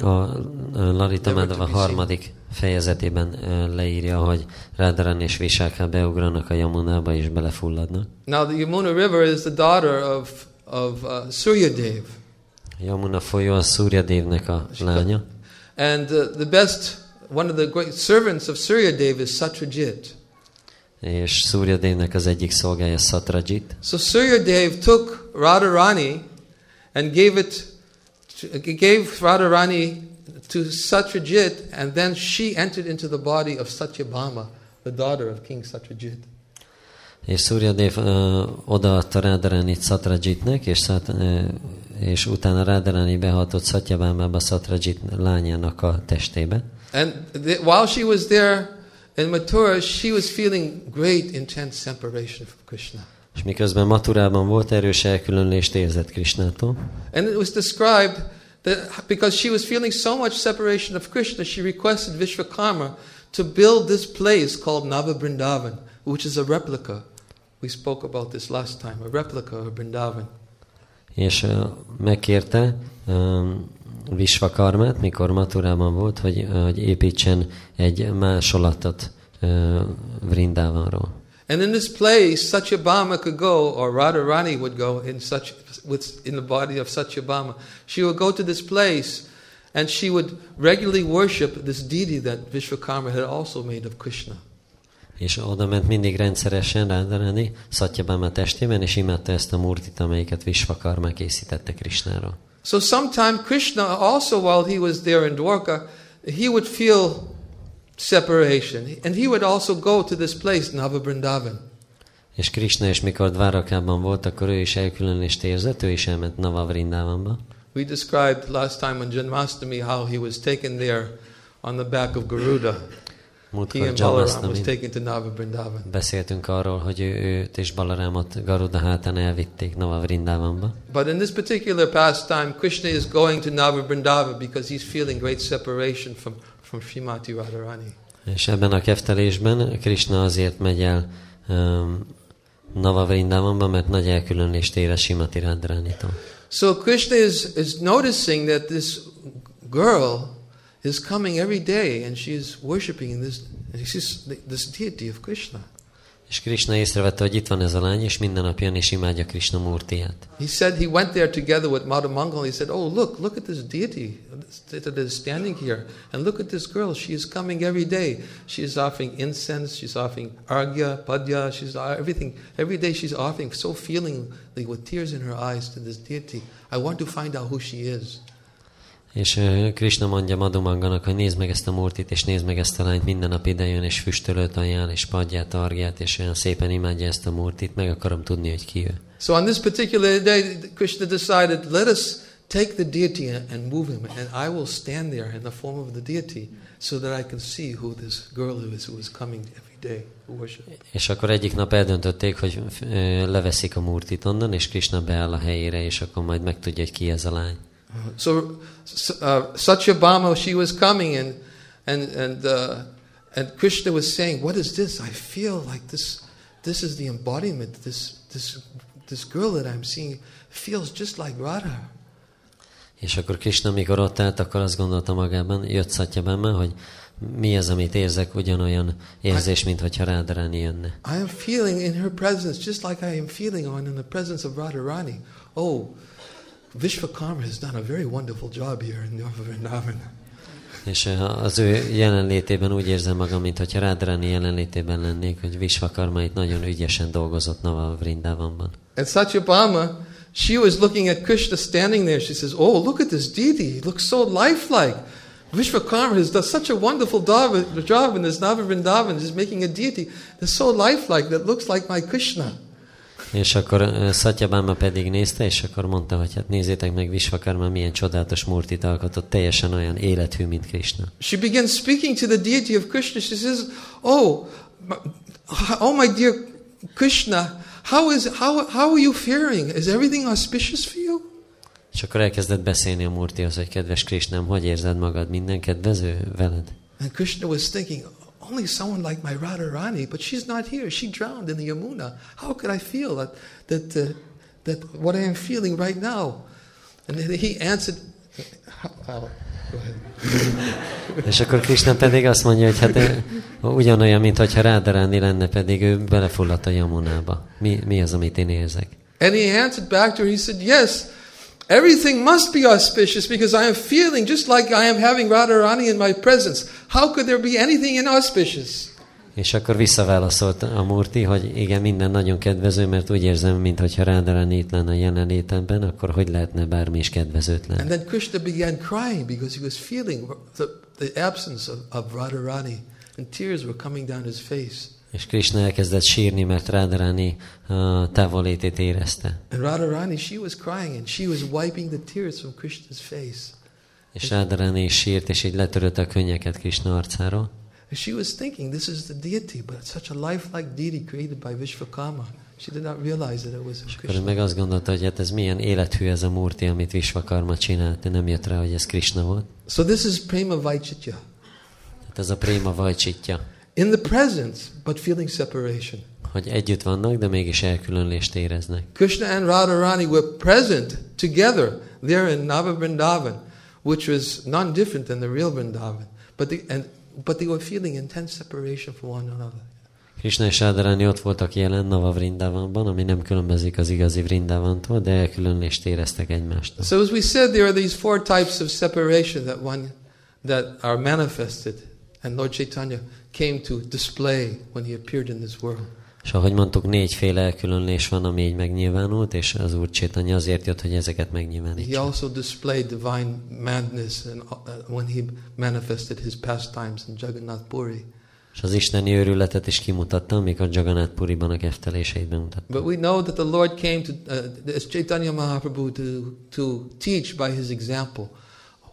A Lalita Madhava harmadik fejezetében leírja, hogy Radharan és Visáka beugranak a Yamunába, és belefulladnak. Now the Yamuna River is the daughter of, of uh, Suryadev. Yamuna folyó a Surya a lánya, And uh, the best, one of the great servants of Suryadev is Satrajit. és Surya az egyik szolgája Satrajit, So Suryadev took Radharani and gave it, gave Radharani to Satrajit, and then she entered into the body of Satyabhama, the daughter of King Satyajit. És Suryadev uh, odaadta Rádaránit Satrajitnek, és, Szat, uh, és utána Rádarányi behatott Satyabámába Satrajit lányának a testébe. And th- while she was there in Mathura, she was feeling great intense separation from Krishna. És miközben Maturában volt erős elkülönülést érzett Krisnától. And it was described that because she was feeling so much separation of Krishna, she requested Vishvakarma to build this place called Nava Vrindavan, which is a replica. We spoke about this last time, a replica of Vrindavan. És uh, megkérte um, Visvakarmát, mikor Maturában volt, hogy, hogy építsen egy másolatot uh, Vrindávanról. And in this place, Satyabhama could go, or Radharani would go in such with in the body of Satyabhama. She would go to this place, and she would regularly worship this deity that Vishvakarma had also made of Krishna. És oda ment mindig rendszeresen Rádarani Satyabáma testében, és imádta ezt a murtit, amelyiket Visvakarma készítette Krisnára. So sometime Krishna also, while he was there in Dwarka, he would feel separation, and he would also go to this place, Nava Vrindavan. És Krishna is mikor Dvárakában volt, akkor ő is elkülönést érzett, ő is elment Nava Vrindavanba. We described last time on Janmastami how he was taken there on the back of Garuda. He Múltkor and Balaram was taken to Nava Vrindavan. beszéltünk arról, hogy ő, őt és Balarámot Garuda hátán elvitték Nava Vrindavanba. But in this particular pastime, Krishna is going to Nava Vrindavan because he's feeling great separation from, from Srimati Radharani. És ebben a keftelésben Krishna azért megy el um, Nava Vrindavanba, mert nagy elkülönést érez Simati Radharánitól. So Krishna is, is noticing that this girl is coming every day and she is worshipping this, she's this deity of Krishna. És Krishna észrevette, hogy itt van ez a lány, és minden nap jön és imádja Krishna murtiát. He said he went there together with Madhu Mangal. He said, "Oh, look, look at this deity that is standing here, and look at this girl. She is coming every day. She is offering incense. She's offering argya, padya. She's uh, everything. Every day she's offering, so feelingly with tears in her eyes to this deity. I want to find out who she is." És Krishna mondja Madumanganak, hogy nézd meg ezt a murtit, és nézd meg ezt a lányt, minden nap idejön, és füstölőt ajánl, és padját, argját, és olyan szépen imádja ezt a murtit, meg akarom tudni, hogy ki ő. So on this particular day, Krishna decided, let us take the deity and move him, and I will stand there in the form of the deity so that I can see who this girl is who is coming every day. És akkor egyik nap eldöntötték, hogy leveszik a murtit onnan, és Krishna beáll a helyére, és akkor majd megtudja, hogy ki ez a lány. So uh, Satyabhama, she was coming, and and and uh, and Krishna was saying, "What is this? I feel like this. This is the embodiment. This this this girl that I'm seeing feels just like Radha." És akkor Krishna, mikor ott állt, akkor azt gondolta magában, jött Satyabama, hogy mi az, amit érzek, ugyanolyan érzés, mint hogyha Rádarani jönne. I am feeling in her presence just like I am feeling on in the presence of Radharani. Oh, Vishvakarma has done a very wonderful job here in Vrindavan. És eh, az ő jelenlétében úgy érzem magam, mint hogyha Rádarani jelenlétében lennék, hogy Vishvakarma itt nagyon ügyesen dolgozott Nava Vrindavanban. And Satyabhama, she was looking at Krishna standing there. She says, Oh, look at this deity. He looks so lifelike. Vishvakarma has done such a wonderful job job in this Nava Vrindavan, just making a deity that's so lifelike that looks like my Krishna. És akkor Satyabama pedig nézte, és akkor mondta, hogy hát nézzétek meg Vishvakarma milyen csodálatos murtit alkotott, teljesen olyan élethű, mint Krishna. She begins speaking to the deity of Krishna. She says, Oh, oh my dear Krishna, how is how how are you faring? Is everything auspicious for you? És akkor elkezdett beszélni a Murtihoz, hogy kedves Krishnám, hogy érzed magad, minden kedvező veled? And Krishna was thinking, only someone like my Radharani, but she's not here. She drowned in the Yamuna. How could I feel that that uh, that what I am feeling right now? And then he answered. Uh, uh, ahead. És akkor Krishna pedig azt mondja, hogy hát ő ugyanolyan, mint hogyha Rádaráni lenne, pedig ő belefulladt a Yamunába. Mi, mi az, amit én érzek? And he answered back to her. He said, Yes, everything must be auspicious because I am feeling just like I am having Radharani in my presence. How could there be anything inauspicious? És akkor visszaválaszolt a Murti, hogy igen, minden nagyon kedvező, mert úgy érzem, mintha Rádarani itt lenne a jelenlétemben, akkor hogy lehetne bármi is kedvezőtlen. And then Krishna began crying because he was feeling the, the absence of, of Radharani and tears were coming down his face. És Krishna elkezdett sírni, mert Radharani uh, távolétét érezte. And Radharani, she was crying and she was wiping the tears from Krishna's face. És Radharani is sírt, és így letörölte a könnyeket Krishna arcáról. And she was thinking, this is the deity, but it's such a lifelike deity created by Vishvakarma. She did not realize that it was ő Krishna. meg azt gondolta, hogy hát ez milyen élethű ez a murti, amit Vishvakarma csinált, de nem jött rá, hogy ez Krishna volt. So this is prema vaichitya. Hát ez a préma vajcsitja, In the presence, but feeling separation. hogy együtt vannak, de mégis elkülönlést éreznek. Krishna and Radharani were present together there in Nava Vrindavan, which was non different than the real Vrindavan. But they, and, but they were feeling intense separation from one another. Krishna és Radharani ott voltak jelen Nava Vrindavanban, ami nem különbözik az igazi Vrindavantól, de elkülönést éreztek egymástól. So as we said, there are these four types of separation that one that are manifested, and Lord Chaitanya came to display when he appeared in this world. És ahogy mondtuk, négyféle elkülönlés van, ami így megnyilvánult, és az Úr Csétanya azért jött, hogy ezeket He megnyilvánítsa. also displayed divine madness and, uh, when he manifested his pastimes in Jagannath Puri. És az isteni őrületet is kimutatta, amikor Jagannath Puriban a kefteléseit bemutatta. But we know that the Lord came to, uh, as Chaitanya Mahaprabhu, to, to teach by his example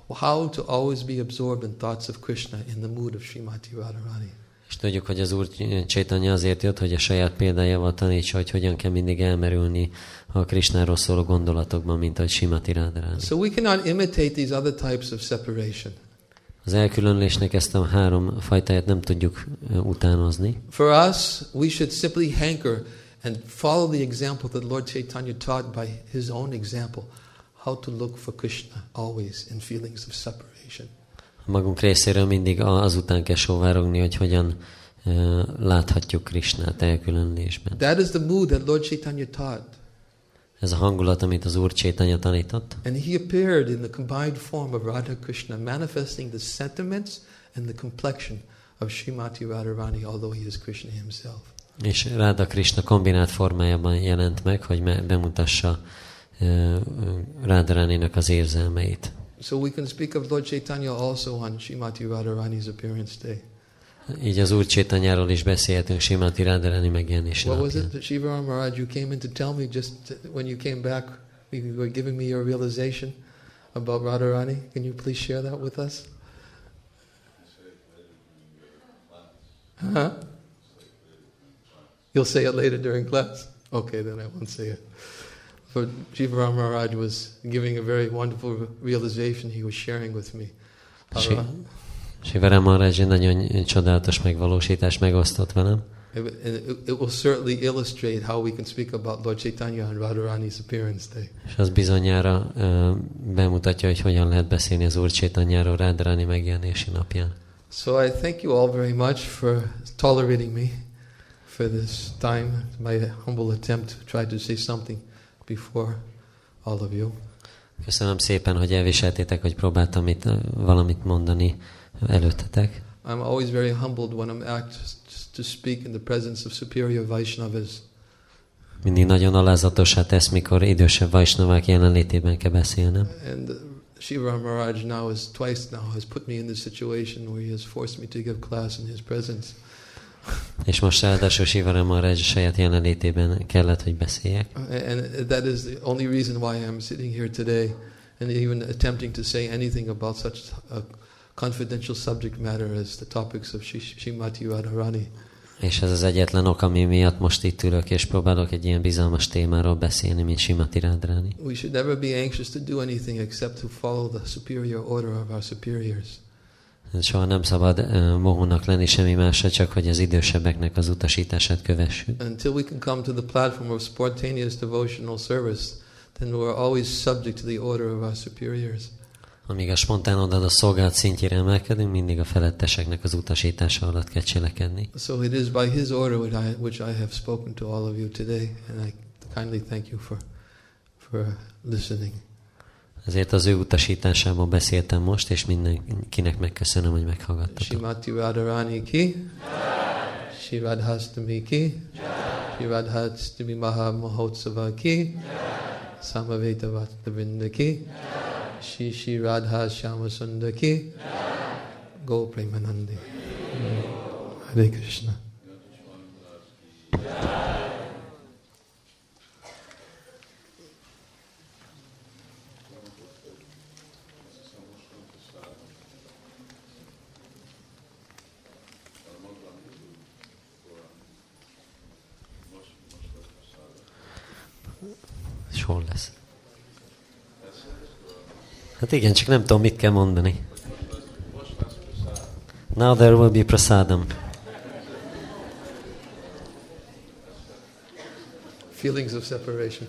how to always be absorbed in thoughts of Krishna in the mood of Srimati Radharani. És tudjuk, hogy az Úr Csétanya azért jött, hogy a saját példájával tanítsa, hogy hogyan kell mindig elmerülni a Krisnáról szóló gondolatokban, mint ahogy Simati Radharani. So we cannot imitate these other types of separation. Az elkülönlésnek ezt a három fajtáját nem tudjuk utánozni. For us, we should simply hanker and follow the example that Lord Chaitanya taught by his own example, how to look for Krishna always in feelings of separation. Magunk részéről mindig azután kell sóvárogni, hogy hogyan ö, láthatjuk Krisnát elkülönlésben. That is the mood that Lord Chaitanya taught. Ez a hangulat, amit az Úr Csétanya tanított, And he appeared in the combined form of Radha Krishna, manifesting the sentiments and the complexion of Srimati Radharani, although he is Krishna himself. és Ráda Krishna kombinált formájában jelent meg, hogy bemutassa ö, Rádaráninak az érzelmeit. So we can speak of Lord Chaitanya also on Srimati Radharani's appearance day. Így az Úr Csétanyáról is beszélhetünk Simati megjelenése What was it that Shiva Maharaj, you came in to tell me just when you came back, you were giving me your realization about Radharani? Can you please share that with us? Huh? You'll say it later during class? Okay, then I won't say it. For Shiva Maharaj was giving a very wonderful realization he was sharing with me. Si- Sivarám Maharaj egy nagyon csodálatos megvalósítást megosztott velem, it, and it, it will certainly illustrate how we can speak about Lord Chaitanya on Radharani's appearance day. és az bizonyára bemutatja, hogy hogyan lehet beszélni az Úr Csétanyáról Rádaráni megjelenési napján. So I thank you all very much for tolerating me for this time, my humble attempt to try to say something before all of you. Köszönöm szépen, hogy elviseltétek, hogy próbáltam itt valamit mondani előttetek. I'm always very humbled when I'm asked to speak in the presence of superior Vaishnavas. Mindig nagyon alázatosá tesz, mikor idősebb vajsnavák jelenlétében kell beszélnem. And uh, Shiva Maharaj now is twice now has put me in this situation where he has forced me to give class in his presence. És most ráadásul Sivara Maharaj saját jelenlétében kellett, hogy beszéljek. And that is the only reason why I'm sitting here today and even attempting to say anything about such a confidential subject matter as the topics of Shi- Shrimati Radharani. És ez az egyetlen ok, ami miatt most itt ülök, és próbálok egy ilyen bizalmas témáról beszélni, mint Simati Rádrani. We should never be anxious to do anything except to follow the superior order of our superiors. Soha nem szabad uh, mohónak lenni semmi másra, csak hogy az idősebbeknek az utasítását kövessük. Until we can come to the platform of spontaneous devotional service, then we're always subject to the order of our superiors. Amíg a spontán odaadó szolgálat szintjére emelkedünk, mindig a feletteseknek az utasítása alatt kell cselekedni. So it is by His order which I, which I have spoken to all of you today, and I kindly thank you for, for listening. Ezért az ő utasításában beszéltem most, és mindenkinek megköszönöm, hogy meghallgattatok. Shrimati Radharani ki, Shri Radhastami ki, Shri Radhastami Maha Mahotsava ki, Samaveta Vatavrinda ki, Shri Shri Radha Shyamasunda ki, Go Premanandi. Hare Krishna. És hol lesz? Hát igen, csak nem tudom, mit kell mondani. Now there will be prasadam. Feelings of separation.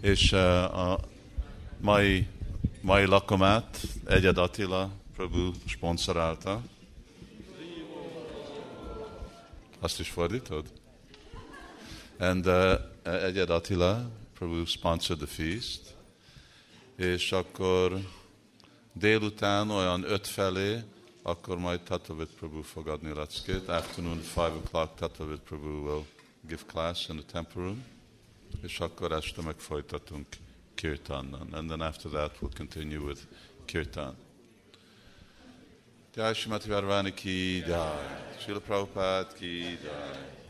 És uh, a mai, mai lakomát Egyed Attila Prabhu sponsorálta. Azt is fordítod? And uh, Egyed Attila Prabhu sponsored the feast. És akkor délután olyan öt felé, akkor majd Tatavit Prabhu fog adni leckét. Afternoon, five o'clock, Tatavit Prabhu will give class in the temple room. És akkor este meg folytatunk kirtanon. And then after that we'll continue with kirtan. Jai Shrimati Varvani ki jai. Srila Prabhupada ki jai.